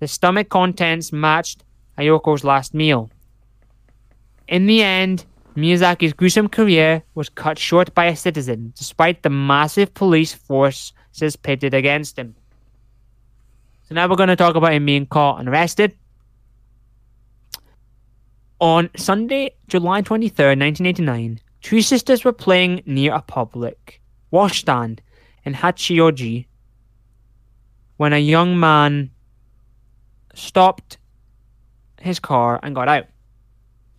The stomach contents matched Ayako's last meal. In the end, Miyazaki's gruesome career was cut short by a citizen, despite the massive police forces pitted against him. So now we're going to talk about him being caught and arrested. On Sunday, July 23rd, 1989, two sisters were playing near a public washstand in Hachioji when a young man stopped his car and got out.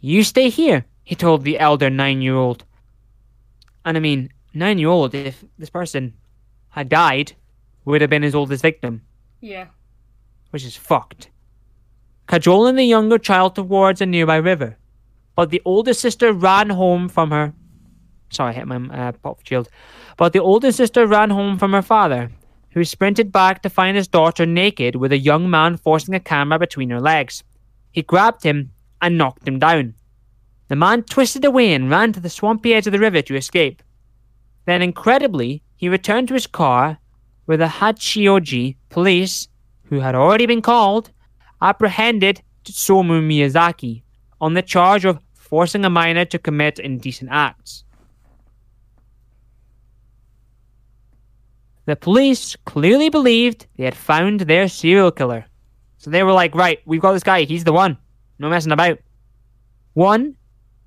You stay here, he told the elder nine year old. And I mean, nine year old, if this person had died, would have been his oldest victim, Yeah. which is fucked. Cajoling the younger child towards a nearby river. But the older sister ran home from her. Sorry, I hit my uh, pop shield. But the older sister ran home from her father, who sprinted back to find his daughter naked with a young man forcing a camera between her legs. He grabbed him and knocked him down. The man twisted away and ran to the swampy edge of the river to escape. Then, incredibly, he returned to his car where the Hachioji police, who had already been called, apprehended Tsutomu Miyazaki on the charge of forcing a minor to commit indecent acts. The police clearly believed they had found their serial killer. So they were like, right, we've got this guy, he's the one. No messing about. One,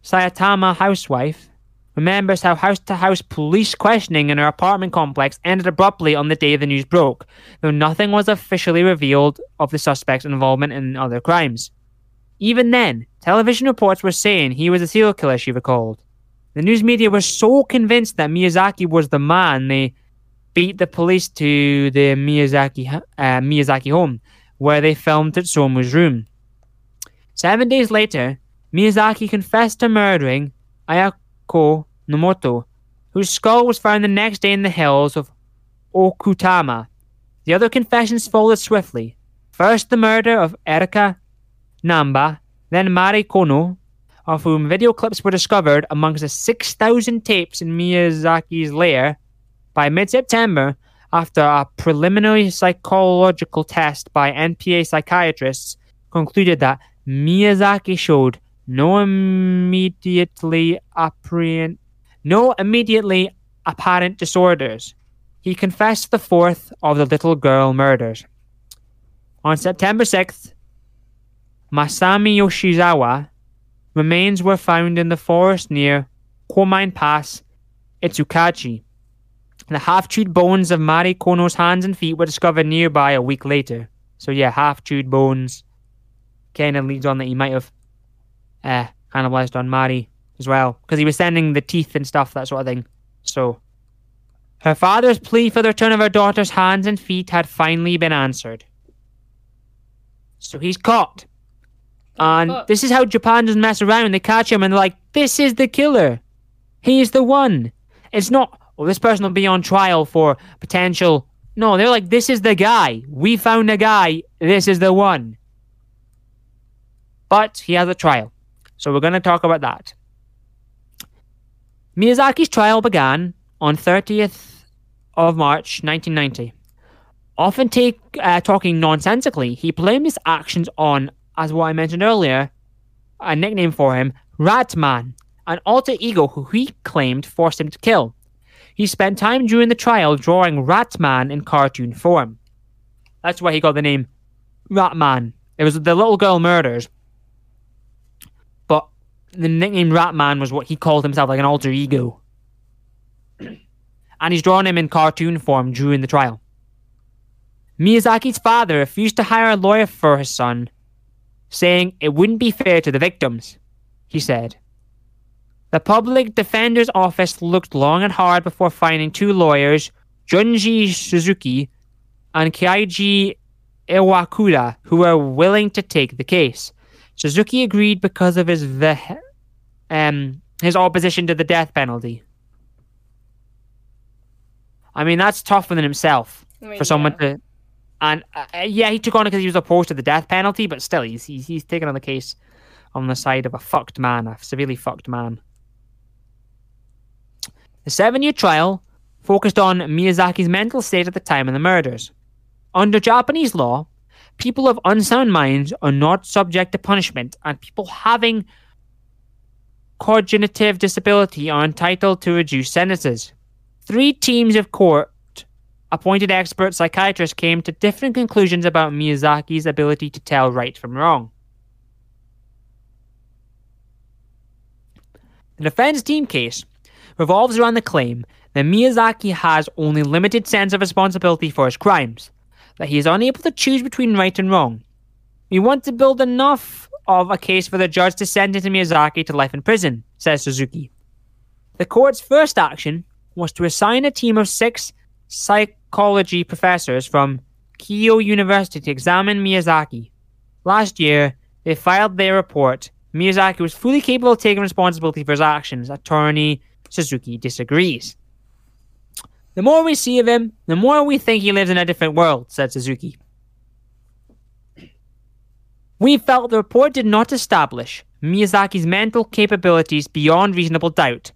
Saitama housewife, remembers how house to house police questioning in her apartment complex ended abruptly on the day the news broke, though nothing was officially revealed of the suspect's involvement in other crimes. Even then, television reports were saying he was a serial killer, she recalled. The news media was so convinced that Miyazaki was the man they beat the police to the Miyazaki uh, Miyazaki home, where they filmed Tsutomu's room. Seven days later, Miyazaki confessed to murdering Ayako Nomoto, whose skull was found the next day in the hills of Okutama. The other confessions followed swiftly. First, the murder of Erika Namba, then Mari Kono, of whom video clips were discovered amongst the 6,000 tapes in Miyazaki's lair. By mid September, after a preliminary psychological test by NPA psychiatrists concluded that Miyazaki showed no immediately apparent no immediately apparent disorders. He confessed the fourth of the little girl murders. On September 6th, Masami Yoshizawa remains were found in the forest near Komine Pass, Itsukaichi. The half-chewed bones of Mari Kono's hands and feet were discovered nearby a week later. So yeah, half-chewed bones kind of leads on that he might have uh, cannibalized on Mari as well, because he was sending the teeth and stuff, that sort of thing. So, her father's plea for the return of her daughter's hands and feet had finally been answered. So he's caught. And But- this is how Japan doesn't mess around. They catch him and they're like, this is the killer. He's the one. It's not, oh, this person will be on trial for potential. No, they're like, this is the guy. We found a guy. This is the one. But he has a trial. So we're going to talk about that. Miyazaki's trial began on 30th of March 1990. Often take, uh, talking nonsensically, he blamed his actions on, as what I mentioned earlier, a nickname for him, Ratman, an alter ego who he claimed forced him to kill. He spent time during the trial drawing Ratman in cartoon form. That's why he got the name Ratman. It was the little girl murders. The nickname Ratman was what he called himself, like an alter ego. and he's drawn him in cartoon form during the trial. Miyazaki's father refused to hire a lawyer for his son, saying it wouldn't be fair to the victims, he said. The public defender's office looked long and hard before finding two lawyers, Junji Suzuki and Kaiji Iwakura, who were willing to take the case. Suzuki agreed because of his ve- um, his opposition to the death penalty. I mean, that's tougher than himself I mean, for someone yeah. to. And uh, yeah, he took on it because he was opposed to the death penalty, but still, he's, he's he's taken on the case on the side of a fucked man, a severely fucked man. The seven-year trial focused on Miyazaki's mental state at the time of the murders. Under Japanese law, people of unsound minds are not subject to punishment, and people having cognitive disability are entitled to reduced sentences. Three teams of court appointed expert psychiatrists came to different conclusions about Miyazaki's ability to tell right from wrong. The defense team case revolves around the claim that Miyazaki has only limited sense of responsibility for his crimes, that he is unable to choose between right and wrong. We want to build enough of a case for the judge to sentence Miyazaki to life in prison, says Suzuki. The court's first action was to assign a team of six psychology professors from Keio University to examine Miyazaki. Last year, they filed their report. Miyazaki was fully capable of taking responsibility for his actions. Attorney Suzuki disagrees. The more we see of him, the more we think he lives in a different world, said Suzuki. We felt the report did not establish Miyazaki's mental capabilities beyond reasonable doubt,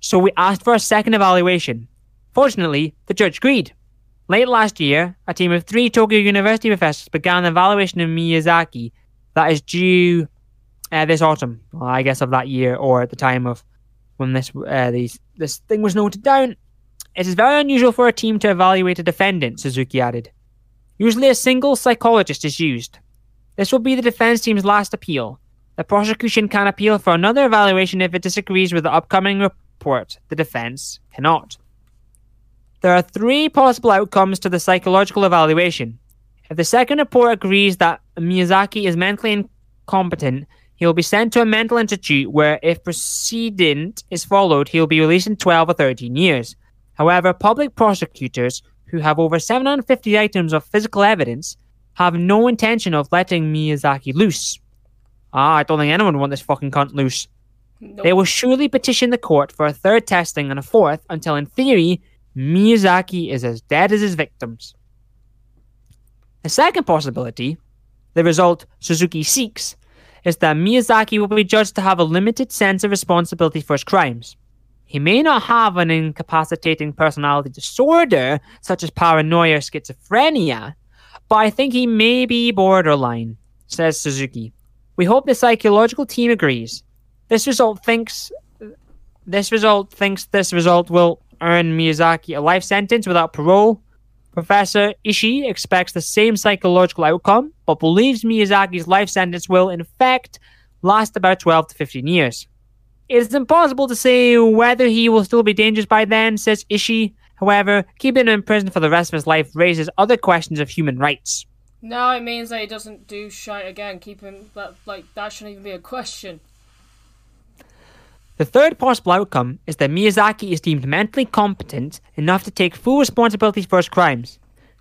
so we asked for a second evaluation. Fortunately, the judge agreed. Late last year, a team of three Tokyo University professors began an evaluation of Miyazaki that is due uh, this autumn, well, I guess of that year or at the time of when this uh, these, this thing was noted down. It is very unusual for a team to evaluate a defendant, Suzuki added. Usually a single psychologist is used. This will be the defense team's last appeal. The prosecution can appeal for another evaluation if it disagrees with the upcoming report. The defense cannot. There are three possible outcomes to the psychological evaluation. If the second report agrees that Miyazaki is mentally incompetent, he will be sent to a mental institute where, if precedent is followed, he will be released in 12 or 13 years. However, public prosecutors, who have over 750 items of physical evidence, have no intention of letting Miyazaki loose. Ah, I don't think anyone would want this fucking cunt loose. Nope. They will surely petition the court for a third testing and a fourth until, in theory, Miyazaki is as dead as his victims. The second possibility, the result Suzuki seeks, is that Miyazaki will be judged to have a limited sense of responsibility for his crimes. He may not have an incapacitating personality disorder, such as paranoia or schizophrenia, but I think he may be borderline, says Suzuki. We hope the psychological team agrees. This result thinks this result thinks this result will earn Miyazaki a life sentence without parole. Professor Ishii expects the same psychological outcome, but believes Miyazaki's life sentence will, in fact, last about 12 to 15 years. It is impossible to say whether he will still be dangerous by then, says Ishii. However, keeping him in prison for the rest of his life raises other questions of human rights. No, it means that he doesn't do shite again. Keep him that like that shouldn't even be a question. The third possible outcome is that Miyazaki is deemed mentally competent enough to take full responsibility for his crimes.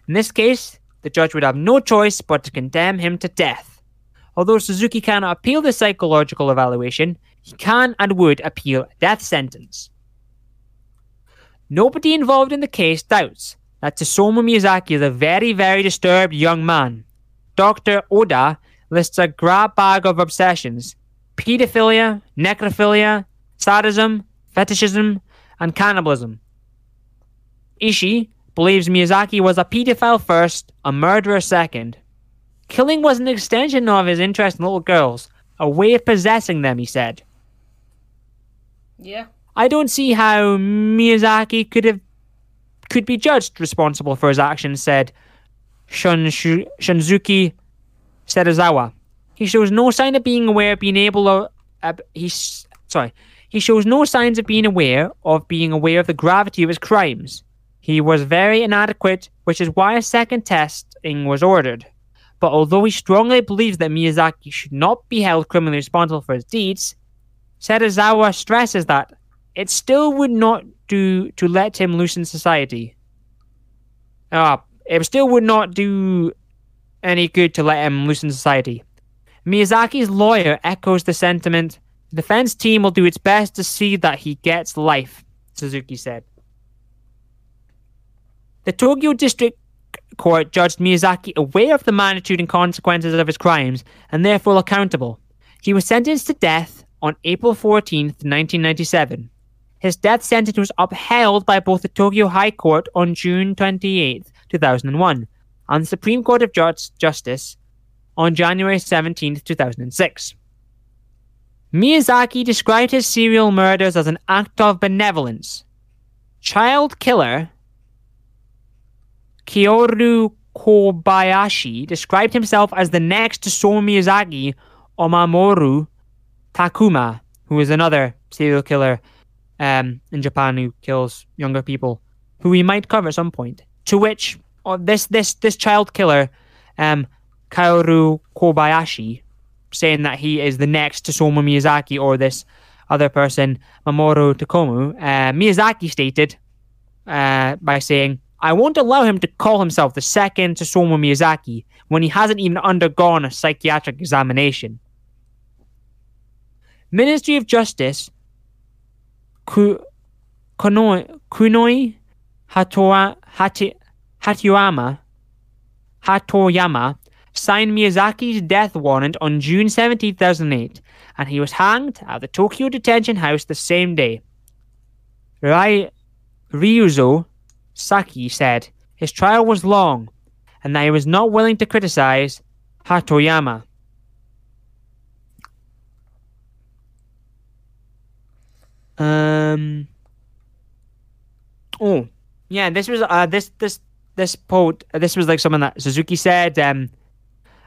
In this case, the judge would have no choice but to condemn him to death. Although Suzuki cannot appeal the psychological evaluation, he can and would appeal a death sentence. Nobody involved in the case doubts that Tsutomu Miyazaki is a very, very disturbed young man. Dr. Oda lists a grab bag of obsessions pedophilia, necrophilia, sadism, fetishism, and cannibalism. Ishii believes Miyazaki was a pedophile first, a murderer second. Killing was an extension of his interest in little girls, a way of possessing them, he said. Yeah. I don't see how Miyazaki could have could be judged responsible for his actions, said Shunshu, Shunzuki Serizawa. He shows no sign of being aware of being able to. Uh, he's sorry. He shows no signs of being aware of being aware of the gravity of his crimes. He was very inadequate, which is why a second testing was ordered. But although he strongly believes that Miyazaki should not be held criminally responsible for his deeds, Serizawa stresses that it still would not do to let him loose in society. Ah, it still would not do any good to let him loose in society. Miyazaki's lawyer echoes the sentiment the defense team will do its best to see that he gets life, Suzuki said. The Tokyo District Court judged Miyazaki aware of the magnitude and consequences of his crimes and therefore accountable. He was sentenced to death on April 14th, 1997. his death sentence was upheld by both the Tokyo High Court on June 28, 2001, and the Supreme Court of Justice on January 17, 2006. Miyazaki described his serial murders as an act of benevolence. Child killer Kaoru Kobayashi described himself as the next Tsutomu Miyazaki or Mamoru Takuma, who is another serial killer um, in Japan who kills younger people, who we might cover at some point. To which uh, this this this child killer, um, Kaoru Kobayashi, saying that he is the next Tsutomu Miyazaki or this other person, Mamoru Takuma, uh, Miyazaki stated uh, by saying, I won't allow him to call himself the second Tsutomu Miyazaki when he hasn't even undergone a psychiatric examination. Ministry of Justice Ku, Kunio, Hatoyama, Hatoyama signed Miyazaki's death warrant on June 17, 2008, and he was hanged at the Tokyo detention house the same day. Rai, Ryuzo Saki said his trial was long and that he was not willing to criticize Hatoyama. Um. Oh, yeah. This was uh this this this quote. Uh, this was like something that Suzuki said um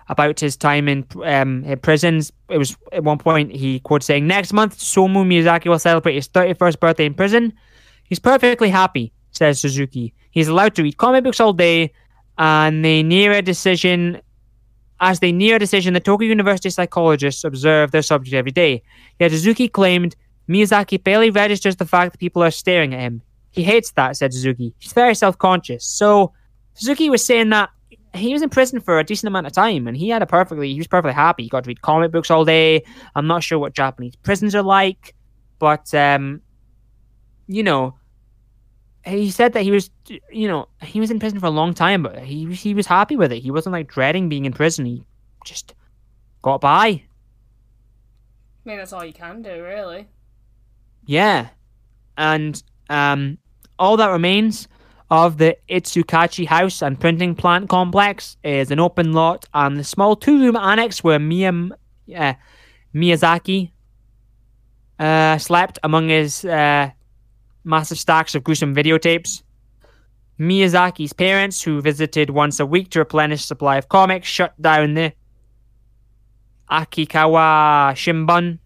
about his time in um in prisons. It was at one point he quote saying, "Next month, Tsutomu Miyazaki will celebrate his thirty first birthday in prison. He's perfectly happy," says Suzuki. He's allowed to read comic books all day, and they near a decision. As they near a decision, the Tokyo University psychologists observe their subject every day. Yet Suzuki claimed Miyazaki barely registers the fact that people are staring at him. He hates that, said Suzuki. He's very self conscious. So, Suzuki was saying that he was in prison for a decent amount of time and he had a perfectly, he was perfectly happy. He got to read comic books all day. I'm not sure what Japanese prisons are like, but, um, you know, he said that he was, you know, he was in prison for a long time, but he, he was happy with it. He wasn't like dreading being in prison. He just got by. I mean, that's all you can do, really. Yeah. And um, all that remains of the Itsukaichi house and printing plant complex is an open lot and the small two room annex where uh, Miyazaki uh, slept among his uh, massive stacks of gruesome videotapes. Miyazaki's parents, who visited once a week to replenish supply of comics, shut down the Akikawa Shimbun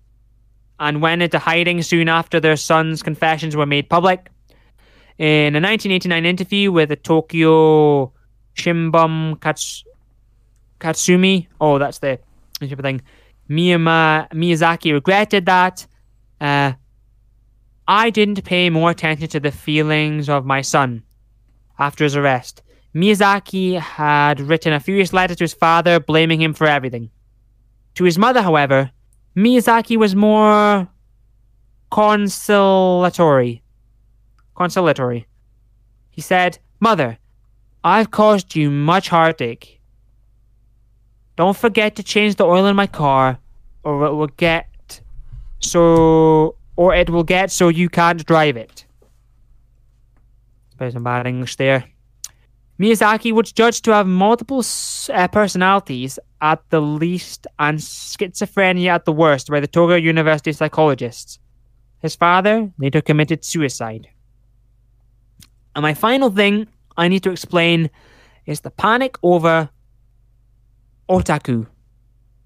and went into hiding soon after their son's confessions were made public. In a 1989 interview with the Tokyo Shimbun Kats- Katsumi, oh, that's the thing, Miyama, Miyazaki regretted that. Uh, I didn't pay more attention to the feelings of my son after his arrest. Miyazaki had written a furious letter to his father, blaming him for everything. To his mother, however, Miyazaki was more consolatory. Consolatory. He said, Mother, I've caused you much heartache. Don't forget to change the oil in my car, or it will get so, or it will get so you can't drive it. There's some bad English there. Miyazaki was judged to have multiple uh, personalities at the least and schizophrenia at the worst by the Tokyo University psychologists. His father later committed suicide. And my final thing I need to explain is the panic over otaku.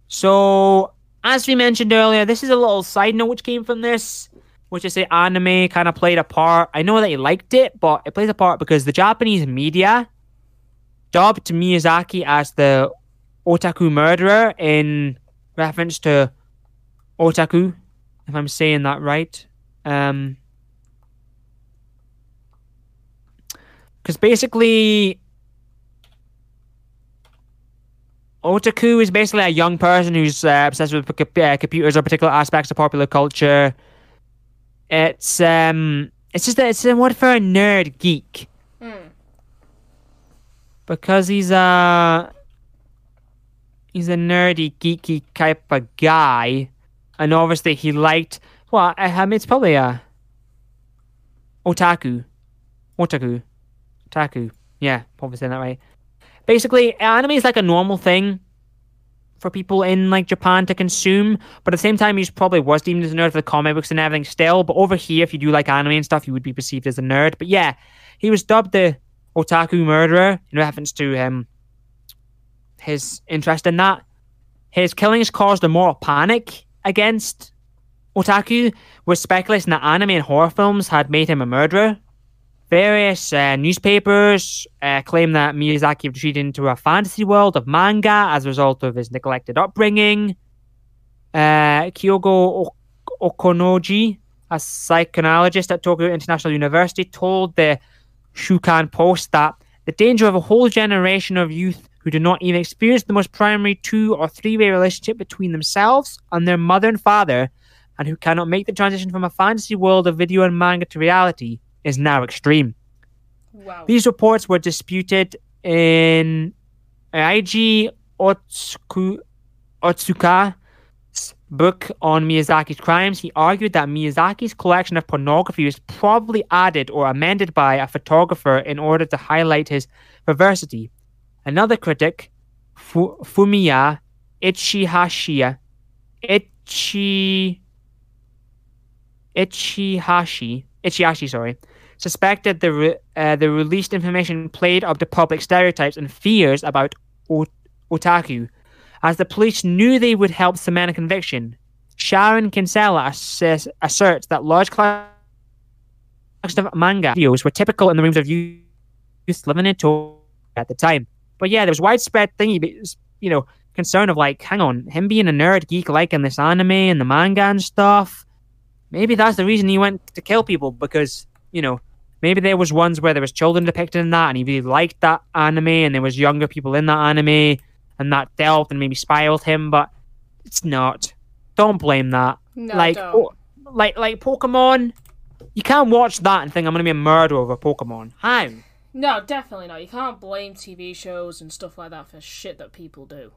So, as we mentioned earlier, this is a little side note which came from this, which is the anime kind of played a part. I know that he liked it, but it plays a part because the Japanese media dubbed Miyazaki as the otaku murderer in reference to otaku, if I'm saying that right. Um, because basically, otaku is basically a young person who's uh, obsessed with uh, computers or particular aspects of popular culture. It's um, it's just a, it's a word for a nerd geek. Mm because he's a he's a nerdy, geeky type of guy, and obviously he liked. Well, I, mean, it's probably a otaku, otaku, otaku. Yeah, probably saying that right. Basically, anime is like a normal thing for people in like Japan to consume, but at the same time, he probably was deemed as a nerd for the comic books and everything still. But over here, if you do like anime and stuff, you would be perceived as a nerd. But yeah, he was dubbed the otaku murderer in reference to um his interest in that. His killings caused a moral panic against otaku, with speculating that anime and horror films had made him a murderer. Various uh, newspapers uh, claim that Miyazaki retreated into a fantasy world of manga as a result of his neglected upbringing. Uh, Kyogo Okonoji, a psychoanalyst at Tokyo International University, told the Shukan Post that the danger of a whole generation of youth who do not even experience the most primary two or three way relationship between themselves and their mother and father, and who cannot make the transition from a fantasy world of video and manga to reality, is now extreme. Wow. These reports were disputed in Eiji Otsuku, Otsuka's book on Miyazaki's crimes. He argued that Miyazaki's collection of pornography was probably added or amended by a photographer in order to highlight his perversity. Another critic, Fu- Fumiya Ichihashi, Ichi, Ichihashi, Ichihashi, sorry, suspected the re- uh, the released information played up to public stereotypes and fears about otaku, as the police knew they would help cement a conviction. Sharon Kinsella asserts, asserts that large collections of manga videos were typical in the rooms of youth living in Tokyo at the time. But yeah, there was widespread thingy, you know, concern of like, hang on, him being a nerd geek liking this anime and the manga and stuff. Maybe that's the reason he went to kill people because you know maybe there was ones where there was children depicted in that and he really liked that anime and there was younger people in that anime and that delved and maybe spiraled him. But it's not. Don't blame that. No, like, oh, like, like Pokemon. You can't watch that and think I'm gonna be a murderer of a Pokemon. How? No, definitely not. You can't blame TV shows and stuff like that for shit that people do.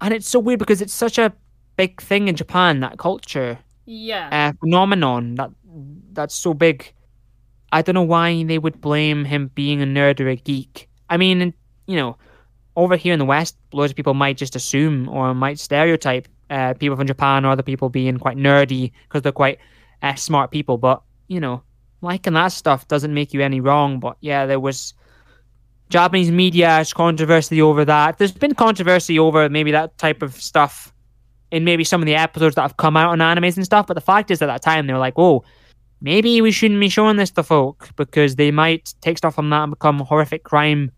And it's so weird because it's such a big thing in Japan that culture Yeah. uh, phenomenon that that's so big. I don't know why they would blame him being a nerd or a geek. I mean, you know, over here in the West, loads of people might just assume or might stereotype uh, people from Japan or other people being quite nerdy because they're quite uh, smart people. But you know, liking that stuff doesn't make you any wrong. But yeah, there was Japanese media has controversy over that. There's been controversy over maybe that type of stuff in maybe some of the episodes that have come out on animes and stuff. But the fact is, at that time, they were like, "Oh, maybe we shouldn't be showing this to folk because they might take stuff from that and become horrific crime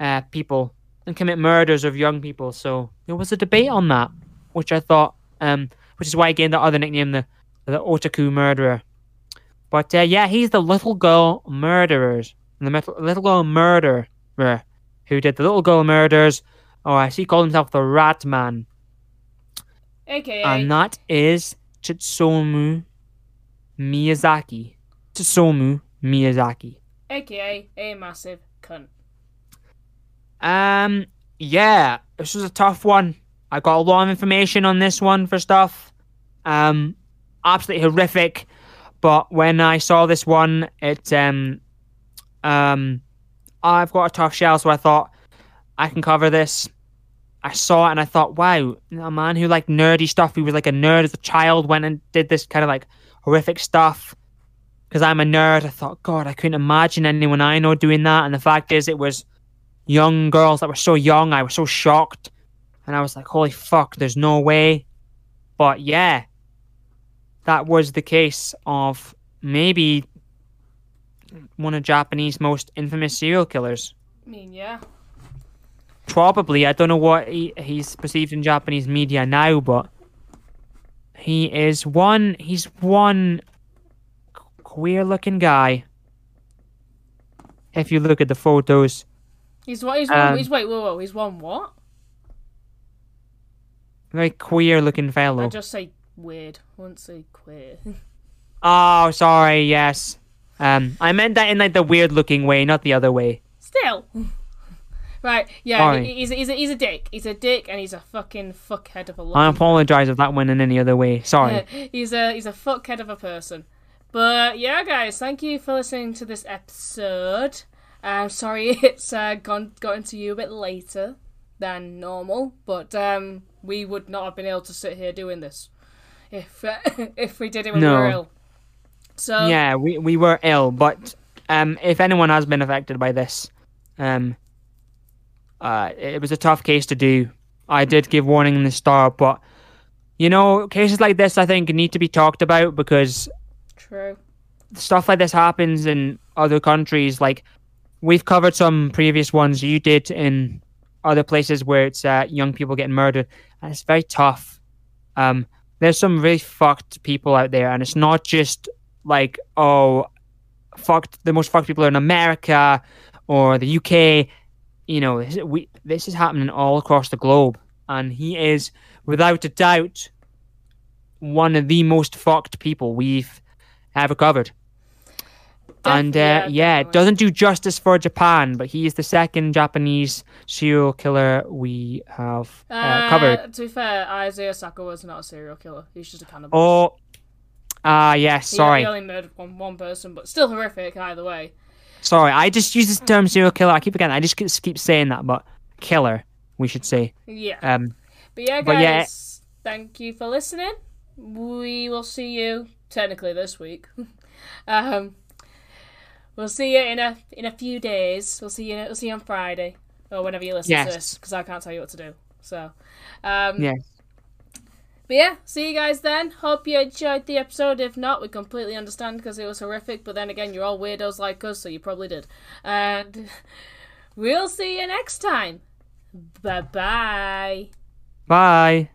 uh, people and commit murders of young people." So there was a debate on that, which I thought, um, which is why I gained the other nickname, the the Otaku Murderer. But uh, yeah, he's the little girl murderers, the little, little girl murderer who did the little girl murders. Or as he called himself, the Rat Man AKA. and that is Tsutomu Miyazaki. Tsutomu Miyazaki. AKA a massive cunt. Um, yeah, this was a tough one. I got a lot of information on this one for stuff. Um, absolutely horrific. But when I saw this one, it um, um, I've got a tough shell, so I thought I can cover this. I saw it and I thought, wow, a man who liked nerdy stuff, who was like a nerd as a child, went and did this kind of like horrific stuff. Because I'm a nerd, I thought, God, I couldn't imagine anyone I know doing that. And the fact is, it was young girls that were so young. I was so shocked. And I was like, holy fuck, there's no way. But yeah, that was the case of maybe one of Japanese most infamous serial killers. I mean, yeah. Probably, I don't know what he, he's perceived in Japanese media now, but he is one. He's one queer-looking guy. If you look at the photos, He's what? He's one. Um, he's wait, whoa, whoa. He's one what? very queer-looking fellow. I just say weird. I wouldn't say queer. Oh, sorry. Yes. Um, I meant that in like the weird-looking way, not the other way. Still. right. Yeah. Sorry. He's a, he's a he's a dick. He's a dick, and he's a fucking fuckhead of a. I lot. apologize if that went in any other way. Sorry. he's a he's a fuckhead of a person. But yeah, guys, thank you for listening to this episode. I'm sorry it's uh, gone gotten to you a bit later than normal, but um, we would not have been able to sit here doing this if uh, if we did it when No. we were ill. So Yeah, we, we were ill, but um, if anyone has been affected by this, um, uh, it was a tough case to do. I did give warning in the start, but you know, cases like this, I think, need to be talked about because true. stuff like this happens in other countries. Like we've covered some previous ones you did in other places where it's uh, young people getting murdered, and it's very tough. Um, there's some really fucked people out there, and it's not just like oh, fucked. The most fucked people are in America or the UK. You know, this, we this is happening all across the globe, and he is without a doubt one of the most fucked people we've ever covered. and uh, Def- yeah, it doesn't do justice for Japan, but he is the second Japanese serial killer we have uh, Uh, covered. To be fair, Issei Saka was not a serial killer. He's just a cannibal. Oh, ah, yes. He- Sorry, He only murdered one, one person, but still horrific either way. sorry. I just use this term serial killer. I keep forgetting. I just keep- saying that, but killer, we should say. Yeah. Um, But yeah, guys, But yeah. thank you for listening. We will see you technically this week. um, we'll see you in a in a few days. We'll see you. We'll see you on Friday or whenever you listen to this, because I can't tell you what to do. So, um, yeah. But yeah, see you guys then. Hope you enjoyed the episode. If not, we completely understand because it was horrific. But then again, you're all weirdos like us, so you probably did. And we'll see you next time. Bye bye. Bye.